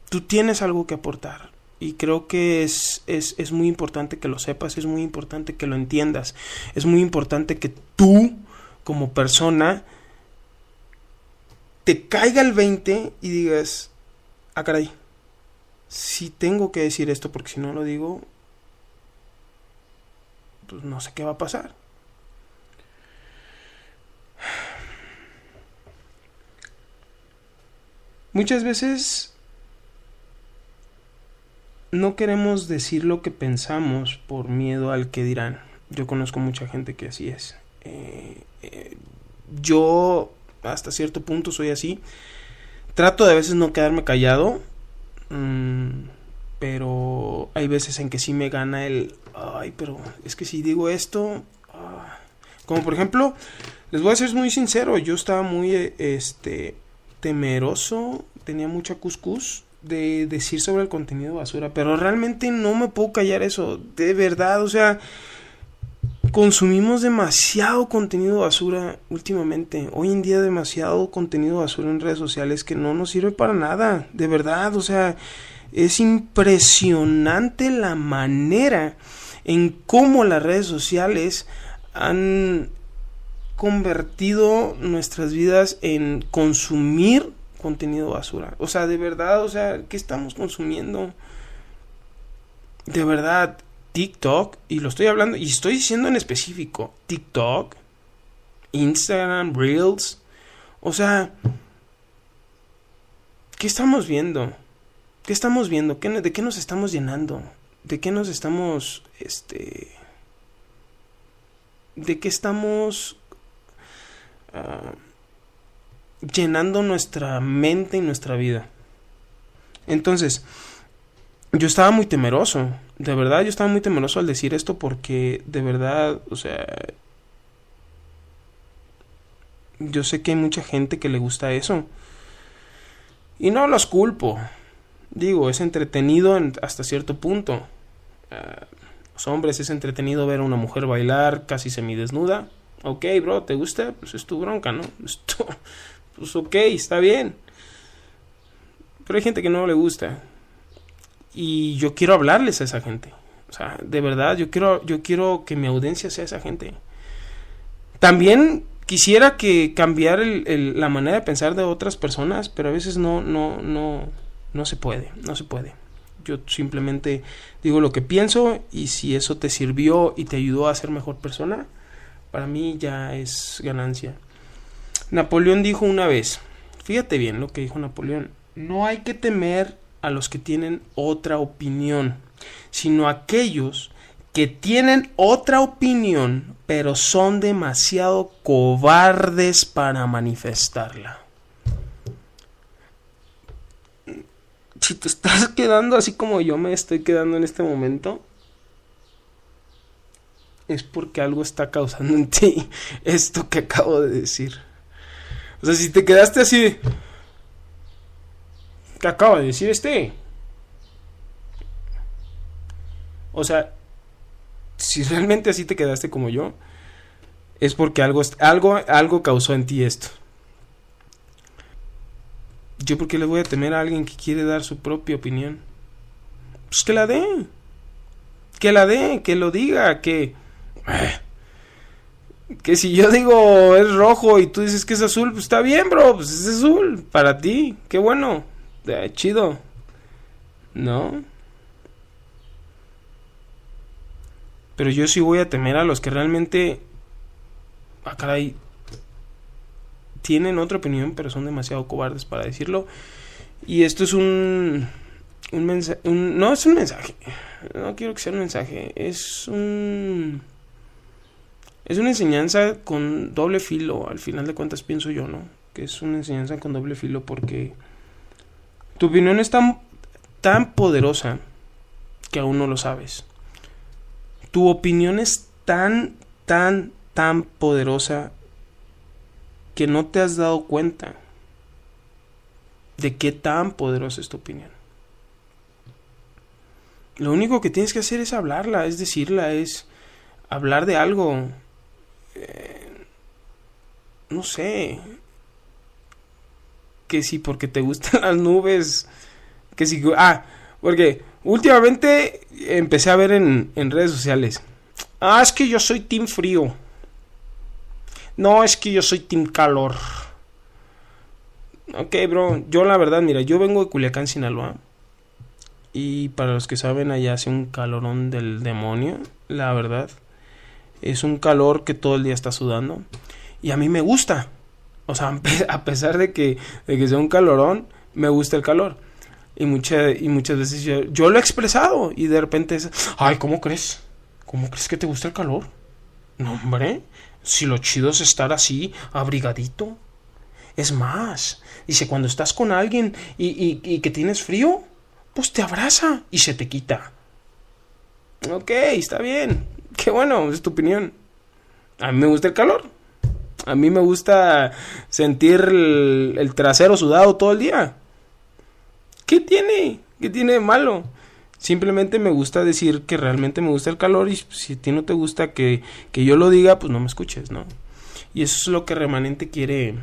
tú tienes algo que aportar. Y creo que es, es, es, muy importante que lo sepas, es muy importante que lo entiendas, es muy importante que tú, como persona, te caiga el 20 y digas, ah, caray, si tengo que decir esto porque si no lo digo, pues no sé qué va a pasar. Muchas veces no queremos decir lo que pensamos por miedo al que dirán. Yo conozco mucha gente que así es. Eh, eh, yo hasta cierto punto soy así. Trato de a veces no quedarme callado. Mm, pero hay veces en que sí me gana el... Ay, pero es que si digo esto... Ah". Como por ejemplo, les voy a ser muy sincero. Yo estaba muy este, temeroso. Tenía mucha cuscús de decir sobre el contenido basura, pero realmente no me puedo callar eso, de verdad, o sea, consumimos demasiado contenido basura últimamente. Hoy en día demasiado contenido basura en redes sociales que no nos sirve para nada. De verdad, o sea, es impresionante la manera en cómo las redes sociales han convertido nuestras vidas en consumir contenido basura. O sea, de verdad, o sea, ¿qué estamos consumiendo? De verdad, TikTok, y lo estoy hablando, y estoy diciendo en específico, TikTok, Instagram, Reels, o sea, ¿qué estamos viendo? ¿Qué estamos viendo? ¿De qué nos estamos llenando? ¿De qué nos estamos, este, de qué estamos ah, llenando nuestra mente y nuestra vida? Entonces, yo estaba muy temeroso de verdad yo estaba muy temeroso al decir esto porque de verdad, o sea, yo sé que hay mucha gente que le gusta eso. Y no los culpo. Digo, es entretenido hasta cierto punto. Uh, los hombres es entretenido ver a una mujer bailar casi semidesnuda. Ok, bro, ¿te gusta? Pues es tu bronca, ¿no? pues ok, está bien. Pero hay gente que no le gusta y yo quiero hablarles a esa gente. O sea, de verdad, yo quiero, yo quiero que mi audiencia sea esa gente. También quisiera que cambiar el, la manera de pensar de otras personas, pero a veces no, no, no, no se puede, no se puede. Yo simplemente digo lo que pienso y si eso te sirvió y te ayudó a ser mejor persona, para mí ya es ganancia. Napoleón dijo una vez, fíjate bien lo que dijo Napoleón, no hay que temer a los que tienen otra opinión, sino a aquellos que tienen otra opinión, pero son demasiado cobardes para manifestarla. Si te estás quedando así como yo me estoy quedando en este momento, es porque algo está causando en ti esto que acabo de decir. O sea, si te quedaste así, ¿Qué acaba de decir este? O sea, si realmente así te quedaste como yo, es porque algo, algo, algo causó en ti esto. Yo porque le voy a temer a alguien que quiere dar su propia opinión. Pues que la dé. Que la dé, que lo diga, que... Que si yo digo es rojo y tú dices que es azul, pues está bien, bro, pues es azul, para ti, qué bueno chido. ¿No? Pero yo sí voy a temer a los que realmente. Ah, caray. Tienen otra opinión, pero son demasiado cobardes para decirlo. Y esto es un. Un mensaje. no es un mensaje. No quiero que sea un mensaje. Es un. Es una enseñanza con doble filo. Al final de cuentas, pienso yo, ¿no? Que es una enseñanza con doble filo porque tu opinión es tan, tan poderosa que aún no lo sabes. Tu opinión es tan, tan, tan poderosa que no te has dado cuenta de qué tan poderosa es tu opinión. Lo único que tienes que hacer es hablarla, es decirla, es hablar de algo. Eh, no sé, que si porque te gustan las nubes, que si... Ah, porque últimamente empecé a ver en, en redes sociales. Ah, es que yo soy team frío. No, es que yo soy team calor. Ok, bro. Yo la verdad, mira, yo vengo de Culiacán, Sinaloa. Y para los que saben, allá hace un calorón del demonio. La verdad. Es un calor que todo el día está sudando. Y a mí me gusta. O sea, a pesar de que, de que sea un calorón, me gusta el calor. Y, y muchas veces yo, lo he expresado y de repente ay, ¿cómo crees? ¿Cómo crees que te gusta el calor? No, hombre, si lo chido es estar así, abrigadito. Es más, dice, cuando estás con alguien y, y, y que tienes frío, pues te abraza y se te quita. Ok, está bien. Qué bueno, es tu opinión. A mí me gusta el calor. A mí me gusta sentir el, trasero sudado todo el día. ¿Qué tiene? ¿Qué tiene de malo? Simplemente me gusta decir que realmente me gusta el calor y si a ti no te gusta que, que yo lo diga, pues no me escuches, ¿no? Y eso es lo que remanente quiere,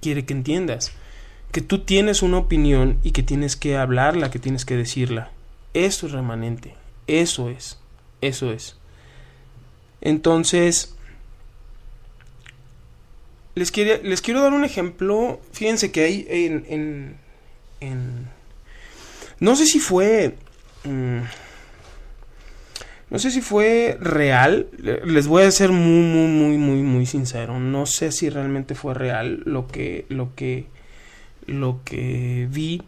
quiere que entiendas. Que tú tienes una opinión y que tienes que hablarla, que tienes que decirla. Eso es remanente. Eso es. Eso es. Entonces, les, les quiero dar un ejemplo. Fíjense que hay en, en, en no sé si fue... Mm, no sé si fue real. Les voy a ser muy, muy, muy, muy, muy sincero. No sé si realmente fue real lo que, lo que, lo que vi.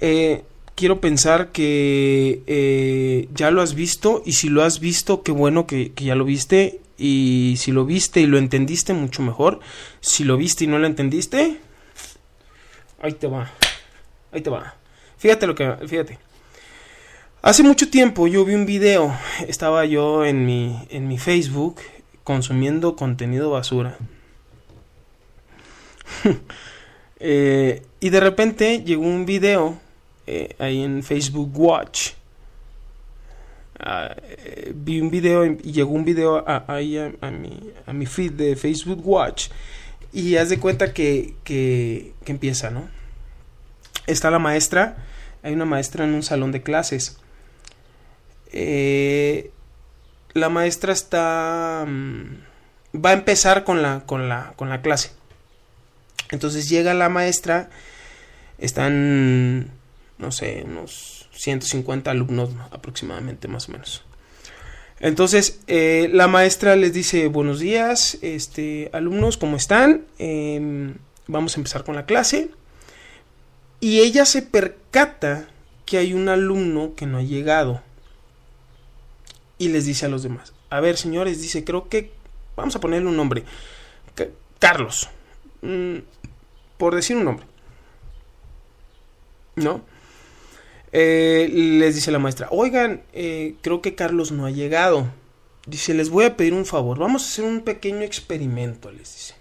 Eh, quiero pensar que eh, ya lo has visto y si lo has visto, qué bueno que, ya lo viste y si lo viste y lo entendiste, mucho mejor. Si lo viste y no lo entendiste, ahí te va, ahí te va. Fíjate lo que, fíjate. Hace mucho tiempo yo vi un video, estaba yo en mi, en mi Facebook consumiendo contenido basura. eh, y de repente llegó un video eh, ahí en Facebook Watch. Uh, eh, vi un video y llegó un video ahí a, a, mi, a mi feed de Facebook Watch. Y haz de cuenta que, que, que empieza, ¿no? Está la maestra, hay una maestra en un salón de clases eh, la maestra está mm, va a empezar con la con la con la clase entonces llega la maestra están no sé unos 150 alumnos aproximadamente más o menos. Entonces eh, la maestra les dice buenos días este alumnos cómo están eh, vamos a empezar con la clase y ella se percata que hay un alumno que no ha llegado. Y les dice a los demás, a ver señores, dice, creo que vamos a ponerle un nombre, Carlos, mm, por decir un nombre, ¿no? Eh, les dice la maestra, oigan, eh, creo que Carlos no ha llegado. Dice, les voy a pedir un favor, vamos a hacer un pequeño experimento, les dice.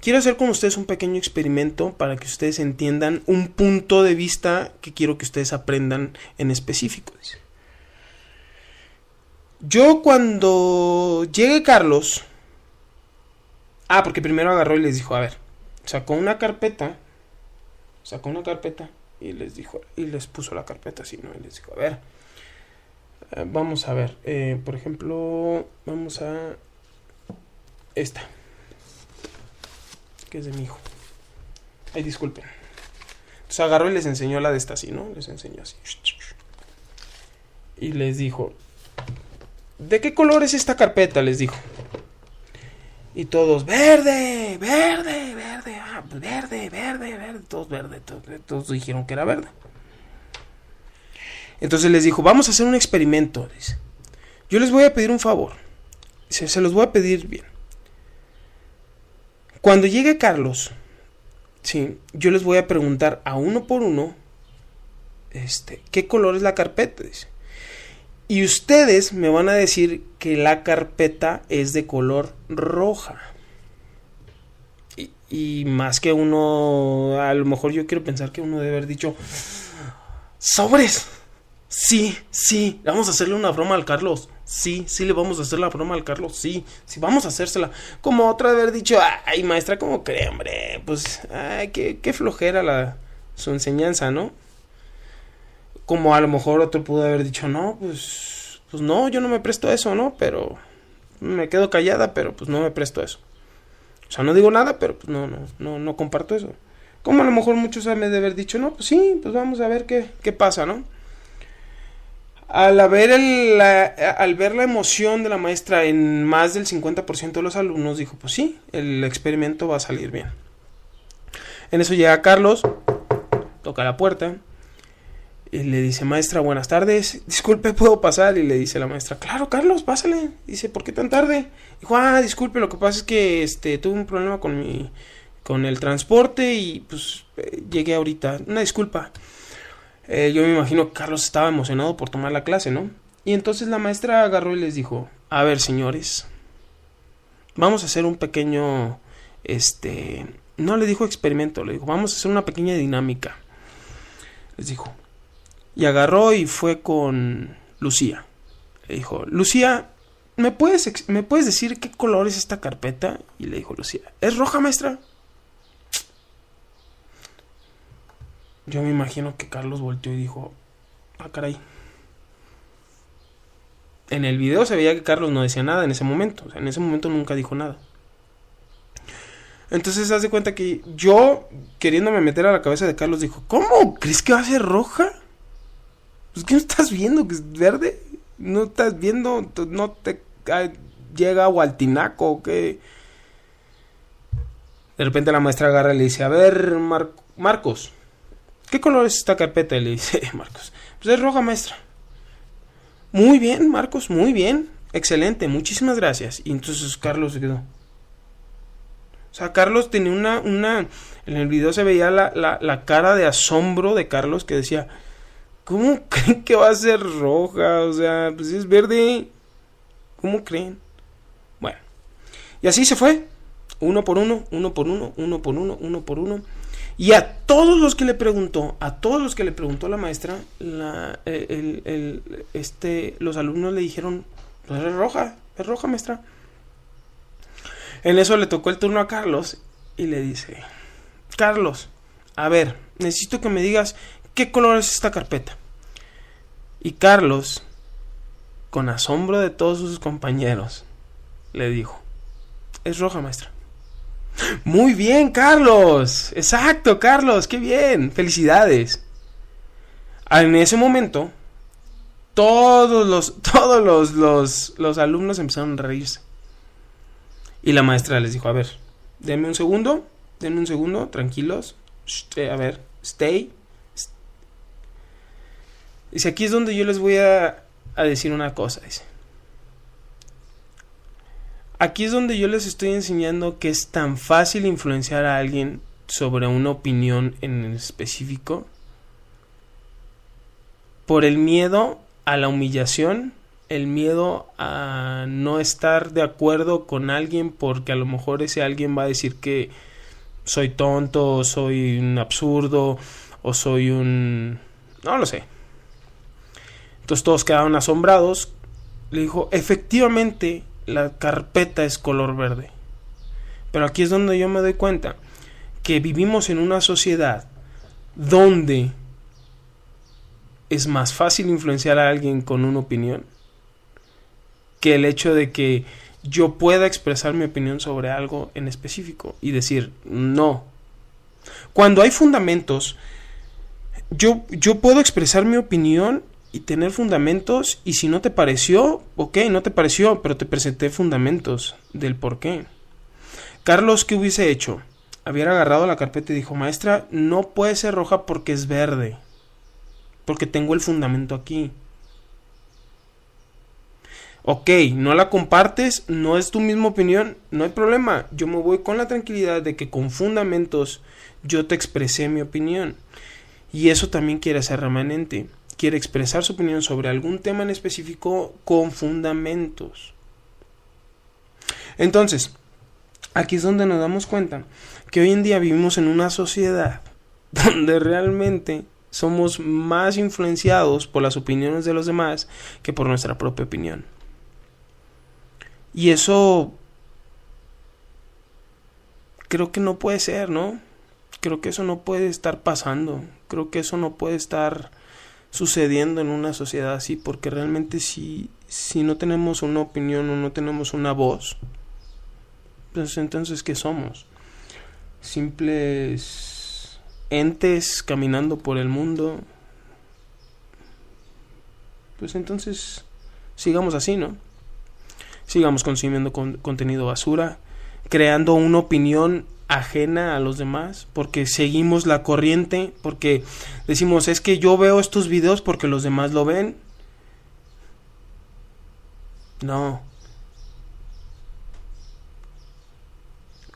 Quiero hacer con ustedes un pequeño experimento para que ustedes entiendan un punto de vista que quiero que ustedes aprendan en específico. Dice. Yo cuando llegue Carlos... Ah, porque primero agarró y les dijo, a ver, sacó una carpeta, sacó una carpeta y les dijo, y les puso la carpeta así, ¿no? Y les dijo, a ver, eh, vamos a ver, eh, por ejemplo, vamos a esta, que es de mi hijo. Ay, disculpen. Entonces agarró y les enseñó la de esta así, ¿no? Les enseñó así. Y les dijo, ¿De qué color es esta carpeta? les dijo. Y todos, verde, verde, verde, ah, verde, verde, verde, todos verde, todos, dijeron que era verde. Entonces les dijo, vamos a hacer un experimento. Yo les voy a pedir un favor. Se, se los voy a pedir bien. Cuando llegue Carlos, sí, yo les voy a preguntar a uno por uno, este, ¿qué color es la carpeta? Dice. Y ustedes me van a decir que la carpeta es de color roja. Y, más que uno, a lo mejor yo quiero pensar que uno debe haber dicho, sobres. Sí, sí, vamos a hacerle una broma al Carlos. Sí, sí le vamos a hacer la broma al Carlos. Sí, sí, vamos a hacérsela. Como otra de haber dicho, ay, maestra, ¿cómo cree, hombre? Pues, ay, qué, qué flojera la, su enseñanza, ¿no? Como a lo mejor otro pudo haber dicho, no, pues, pues no, yo no me presto eso, ¿no? Pero me quedo callada, pero pues no me presto eso. O sea, no digo nada, pero pues no, no, no, no comparto eso. Como a lo mejor muchos me de haber dicho, no, pues sí, pues vamos a ver qué, qué pasa, ¿no? Al, el, al ver la emoción de la maestra en más del 50% de los alumnos, dijo, pues sí, el experimento va a salir bien. En eso llega Carlos, toca la puerta, y le dice, maestra, buenas tardes. Disculpe, ¿puedo pasar? Y le dice la maestra, claro, Carlos, pásale. Dice, ¿por qué tan tarde? Dijo, ah, disculpe, lo que pasa es que este, tuve un problema con mi, con el transporte y pues eh, llegué ahorita. Una disculpa. Eh, yo me imagino que Carlos estaba emocionado por tomar la clase, ¿no? Y entonces la maestra agarró y les dijo, a ver, señores, vamos a hacer un pequeño, este, no le dijo experimento, le dijo, vamos a hacer una pequeña dinámica. Les dijo, Y agarró y fue con Lucía. Le dijo, Lucía, ¿me puedes, ¿me puedes decir qué color es esta carpeta? Y le dijo Lucía, ¿es roja, maestra? Yo me imagino que Carlos volteó y dijo, ah, caray. En el video se veía que Carlos no decía nada en ese momento. O sea, en ese momento nunca dijo nada. Entonces, haz de cuenta que yo, queriéndome meter a la cabeza de Carlos, dijo, ¿cómo? ¿Crees que va a ser roja? Pues que no estás viendo que es verde. No estás viendo, no te llega agua al tinaco qué. De repente la maestra agarra y le dice, a ver, Marcos, ¿qué color es esta carpeta? Y le dice, Marcos, pues es roja, maestra. Muy bien, Marcos, muy bien. Excelente, muchísimas gracias. Y entonces Carlos se quedó. O sea, Carlos tenía una, una, en el video se veía la, la, la cara de asombro de Carlos que decía, ¿cómo creen que va a ser roja? O sea, pues es verde. ¿Cómo creen? Bueno, y así se fue, uno por uno, uno por uno, uno por uno, uno por uno. Y a todos los que le preguntó, a todos los que le preguntó la maestra, el, este, los alumnos le dijeron, pues es roja, es roja maestra. En eso le tocó el turno a Carlos y le dice, Carlos, a ver, necesito que me digas qué color es esta carpeta. Y Carlos, con asombro de todos sus compañeros, le dijo, es roja, maestra. Muy bien, Carlos. Exacto, Carlos, qué bien. Felicidades. En ese momento, todos los, todos los, los, los alumnos empezaron a reírse. Y la maestra les dijo, a ver, denme un segundo, denme un segundo, tranquilos. Eh, a ver, stay. Dice, aquí es donde yo les voy a, a decir una cosa. Dice. Aquí es donde yo les estoy enseñando que es tan fácil influenciar a alguien sobre una opinión en específico por el miedo a la humillación el miedo a no estar de acuerdo con alguien porque a lo mejor ese alguien va a decir que soy tonto, o soy un absurdo, o soy un... no lo sé. Entonces todos quedaron asombrados. Le dijo, efectivamente, la carpeta es color verde. Pero aquí es donde yo me doy cuenta que vivimos en una sociedad donde es más fácil influenciar a alguien con una opinión que el hecho de que yo pueda expresar mi opinión sobre algo en específico y decir no. Cuando hay fundamentos, yo, yo puedo expresar mi opinión y tener fundamentos y si no te pareció, ok, no te pareció, pero te presenté fundamentos del por qué. Carlos, ¿qué hubiese hecho? Había agarrado la carpeta y dijo, maestra, no puede ser roja porque es verde, porque tengo el fundamento aquí. Ok, no la compartes, no es tu misma opinión, no hay problema. Yo me voy con la tranquilidad de que con fundamentos yo te expresé mi opinión. Y eso también quiere ser remanente. Quiere expresar su opinión sobre algún tema en específico con fundamentos. Entonces, aquí es donde nos damos cuenta que hoy en día vivimos en una sociedad donde realmente somos más influenciados por las opiniones de los demás que por nuestra propia opinión. Y eso creo que no puede ser, ¿no? Creo que eso no puede estar pasando. Creo que eso no puede estar sucediendo en una sociedad así, porque realmente si, si no tenemos una opinión o no tenemos una voz, pues entonces ¿qué somos? Simples entes caminando por el mundo. Pues entonces sigamos así, ¿no? sigamos consumiendo contenido basura, creando una opinión ajena a los demás, porque seguimos la corriente, porque decimos, es que yo veo estos videos porque los demás lo ven. No.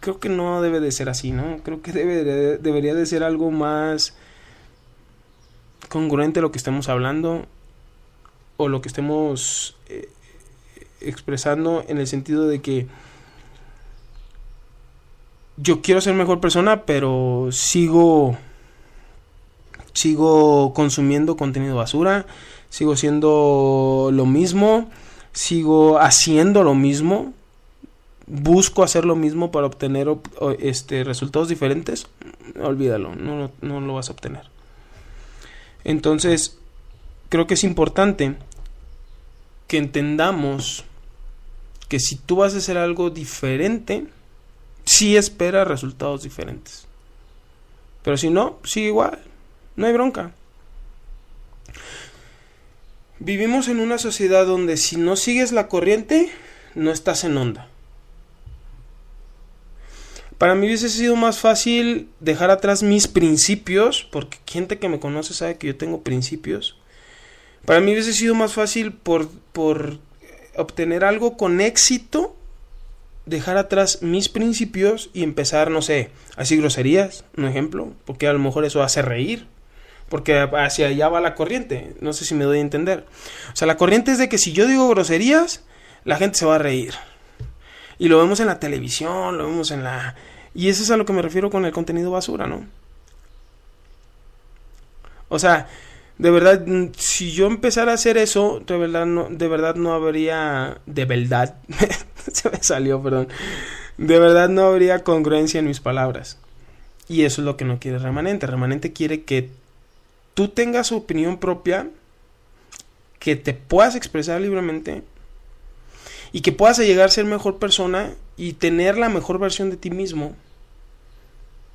Creo que no debe de ser así, ¿no? Creo que debe debería de ser algo más congruente lo que estemos hablando o lo que estemos eh, expresando en el sentido de que yo quiero ser mejor persona, pero sigo sigo consumiendo contenido basura, sigo siendo lo mismo, sigo haciendo lo mismo, busco hacer lo mismo para obtener este, resultados diferentes, olvídalo, no, no lo vas a obtener. Entonces, creo que es importante que entendamos que si tú vas a hacer algo diferente, sí espera resultados diferentes. Pero si no, sigue igual, no hay bronca. Vivimos en una sociedad donde si no sigues la corriente, no estás en onda. Para mí hubiese sido más fácil dejar atrás mis principios, porque gente que me conoce sabe que yo tengo principios. Para mí hubiese sido más fácil por, por obtener algo con éxito, dejar atrás mis principios y empezar, no sé, así groserías, un ejemplo, porque a lo mejor eso hace reír, porque hacia allá va la corriente, no sé si me doy a entender. O sea, la corriente es de que si yo digo groserías, la gente se va a reír. Y lo vemos en la televisión, lo vemos en la y eso es a lo que me refiero con el contenido basura, ¿no? O sea, de verdad, si yo empezara a hacer eso, de verdad no, de verdad no habría, de verdad, se me salió, perdón, de verdad no habría congruencia en mis palabras. Y eso es lo que no quiere Remanente. Remanente quiere que tú tengas opinión propia, que te puedas expresar libremente y que puedas llegar a ser mejor persona y tener la mejor versión de ti mismo.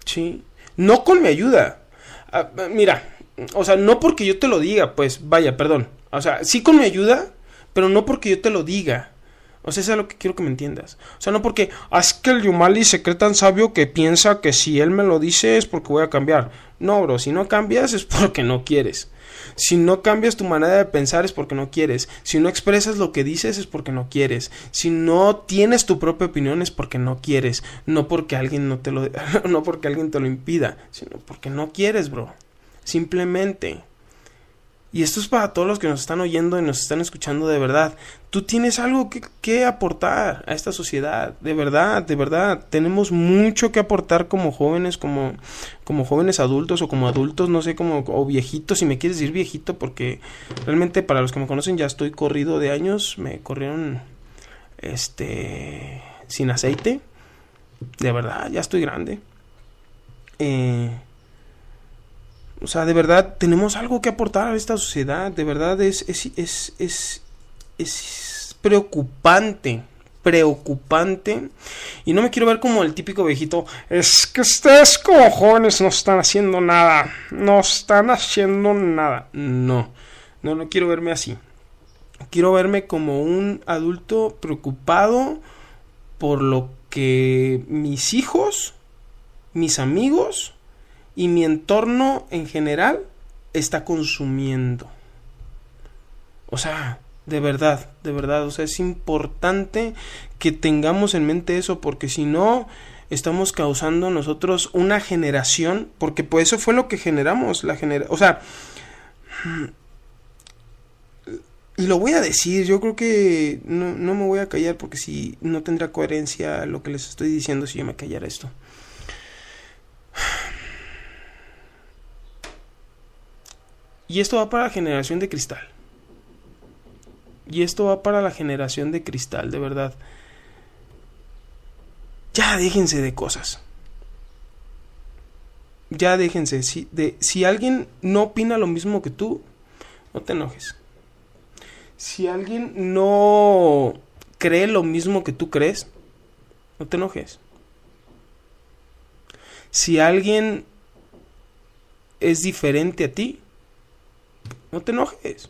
Sí. No con mi ayuda. Ah, mira, o sea, no porque yo te lo diga, pues vaya, perdón. O sea, sí con mi ayuda, pero no porque yo te lo diga. O sea, eso es lo que quiero que me entiendas. O sea, no porque, ah, es que el Yumali se cree tan sabio que piensa que si él me lo dice es porque voy a cambiar. No, bro, si no cambias es porque no quieres. Si no cambias tu manera de pensar es porque no quieres. Si no expresas lo que dices es porque no quieres. Si no tienes tu propia opinión es porque no quieres. No porque alguien no te lo no porque alguien te lo impida, sino porque no quieres, bro. Simplemente. Y esto es para todos los que nos están oyendo y nos están escuchando de verdad. Tú tienes algo que, aportar a esta sociedad, de verdad, de verdad. Tenemos mucho que aportar como jóvenes, como, como jóvenes adultos o como adultos, no sé, como o viejitos, si me quieres decir viejito, porque realmente para los que me conocen ya estoy corrido de años, me corrieron este sin aceite. De verdad, ya estoy grande. Eh, o sea, de verdad tenemos algo que aportar a esta sociedad. De verdad es, es, es, es, es preocupante. Preocupante. Y no me quiero ver como el típico viejito. Es que ustedes como jóvenes no están haciendo nada. No están haciendo nada. No. No, no quiero verme así. Quiero verme como un adulto preocupado por lo que mis hijos, mis amigos, y mi entorno en general está consumiendo. O sea, de verdad, de verdad, o sea, es importante que tengamos en mente eso porque si no estamos causando nosotros una generación, porque pues eso fue lo que generamos, la genera, o sea, y lo voy a decir, yo creo que no, no me voy a callar porque si no tendrá coherencia lo que les estoy diciendo si yo me callara esto. Y esto va para la generación de cristal. Y esto va para la generación de cristal, de verdad. Ya déjense de cosas. Ya déjense. Si, de, si alguien no opina lo mismo que tú, no te enojes. Si alguien no cree lo mismo que tú crees, no te enojes. Si alguien es diferente a ti, no te enojes.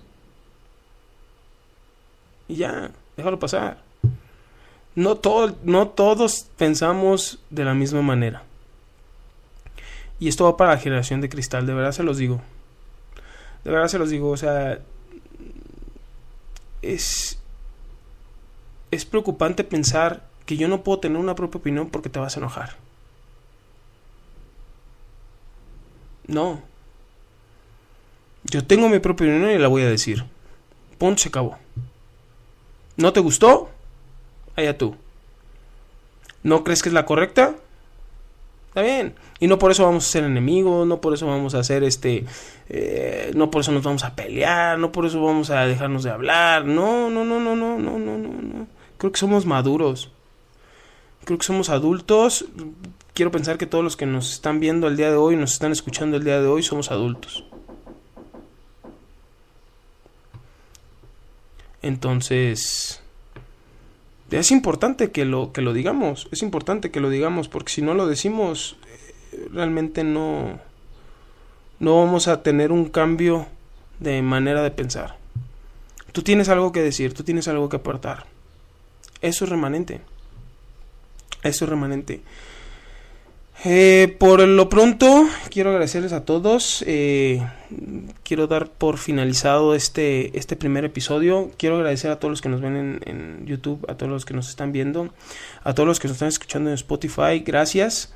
Y ya, déjalo pasar. No, todo, no todos pensamos de la misma manera. Y esto va para la generación de cristal, de verdad se los digo. De verdad se los digo, o sea, es es preocupante pensar que yo no puedo tener una propia opinión porque te vas a enojar. No, yo tengo mi propia opinión y la voy a decir. Punto, se acabó. ¿No te gustó? Allá tú. ¿No crees que es la correcta? Está bien. Y no por eso vamos a ser enemigos, no por eso vamos a hacer este... Eh, no por eso nos vamos a pelear, no por eso vamos a dejarnos de hablar. No, no, no, no, no, no, no. no. Creo que somos maduros. Creo que somos adultos. Quiero pensar que todos los que nos están viendo el día de hoy, nos están escuchando el día de hoy, somos adultos. Entonces, es importante que lo, que lo digamos, es importante que lo digamos, porque si no lo decimos, eh, realmente no, no vamos a tener un cambio de manera de pensar. Tú tienes algo que decir, tú tienes algo que aportar. Eso es remanente. Eso es remanente. Eh, por lo pronto, quiero agradecerles a todos. Eh, quiero dar por finalizado este, este primer episodio. Quiero agradecer a todos los que nos ven en, YouTube, a todos los que nos están viendo, a todos los que nos están escuchando en Spotify. Gracias.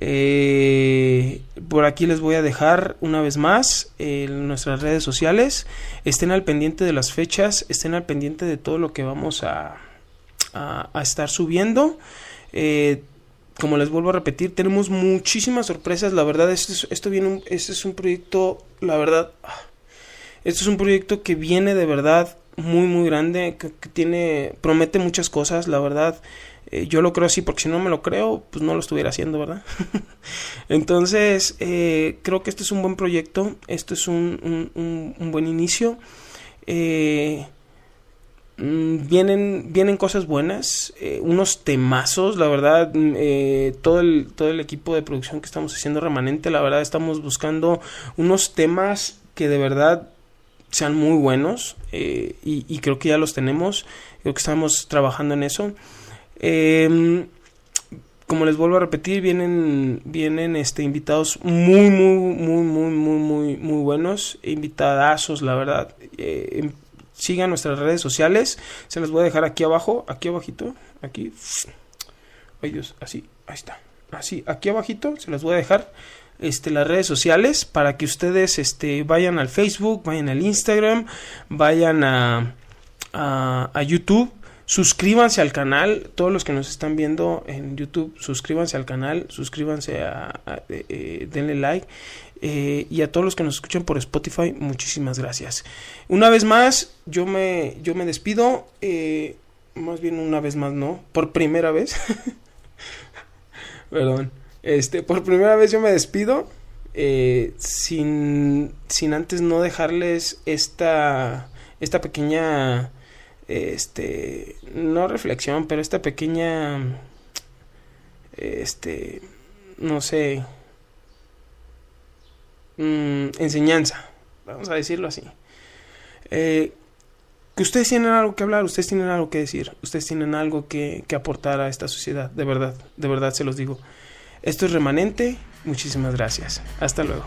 Eh, por aquí les voy a dejar una vez más en nuestras redes sociales. Estén al pendiente de las fechas, estén al pendiente de todo lo que vamos a, a, estar subiendo. Eh, como les vuelvo a repetir, tenemos muchísimas sorpresas. La verdad, esto, es, esto viene, este es un proyecto, la verdad, esto es un proyecto que viene de verdad muy, muy grande, que, tiene, promete muchas cosas, la verdad. Eh, yo lo creo así, porque si no me lo creo, pues no lo estuviera haciendo, ¿verdad? Entonces, eh, creo que este es un buen proyecto, esto es un, un, un buen inicio. Eh, vienen, vienen cosas buenas, eh, unos temazos, la verdad, mm, eh, todo, el, todo el equipo de producción que estamos haciendo remanente, la verdad estamos buscando unos temas que de verdad sean muy buenos eh, y, creo que ya los tenemos, creo que estamos trabajando en eso. Em, como les vuelvo a repetir, vienen, vienen este, invitados muy, muy, muy, muy, muy, muy, muy buenos, invitadazos, la verdad. Sigan nuestras redes sociales. Se las voy a dejar aquí abajo, aquí abajito, aquí. Ay Dios, así, ahí está. Así, aquí abajito se las voy a dejar este, las redes sociales para que ustedes este, vayan al Facebook, vayan al Instagram, vayan a, a, YouTube. Suscríbanse al canal, todos los que nos están viendo en YouTube, suscríbanse al canal, suscríbanse a, eh, eh, denle like eh, y a todos los que nos escuchan por Spotify, muchísimas gracias. Una vez más, yo me, yo me despido. Eh, más bien una vez más, no. Por primera vez. Perdón. Este, por primera vez yo me despido. Eh, sin, sin antes no dejarles esta, esta pequeña, este, no reflexión, pero esta pequeña, este, no sé, Mm, enseñanza, vamos a decirlo así. Eh, que ustedes tienen algo que hablar, ustedes tienen algo que decir, ustedes tienen algo que, que aportar a esta sociedad, de verdad, de verdad se los digo. Esto es remanente, muchísimas gracias. Hasta luego.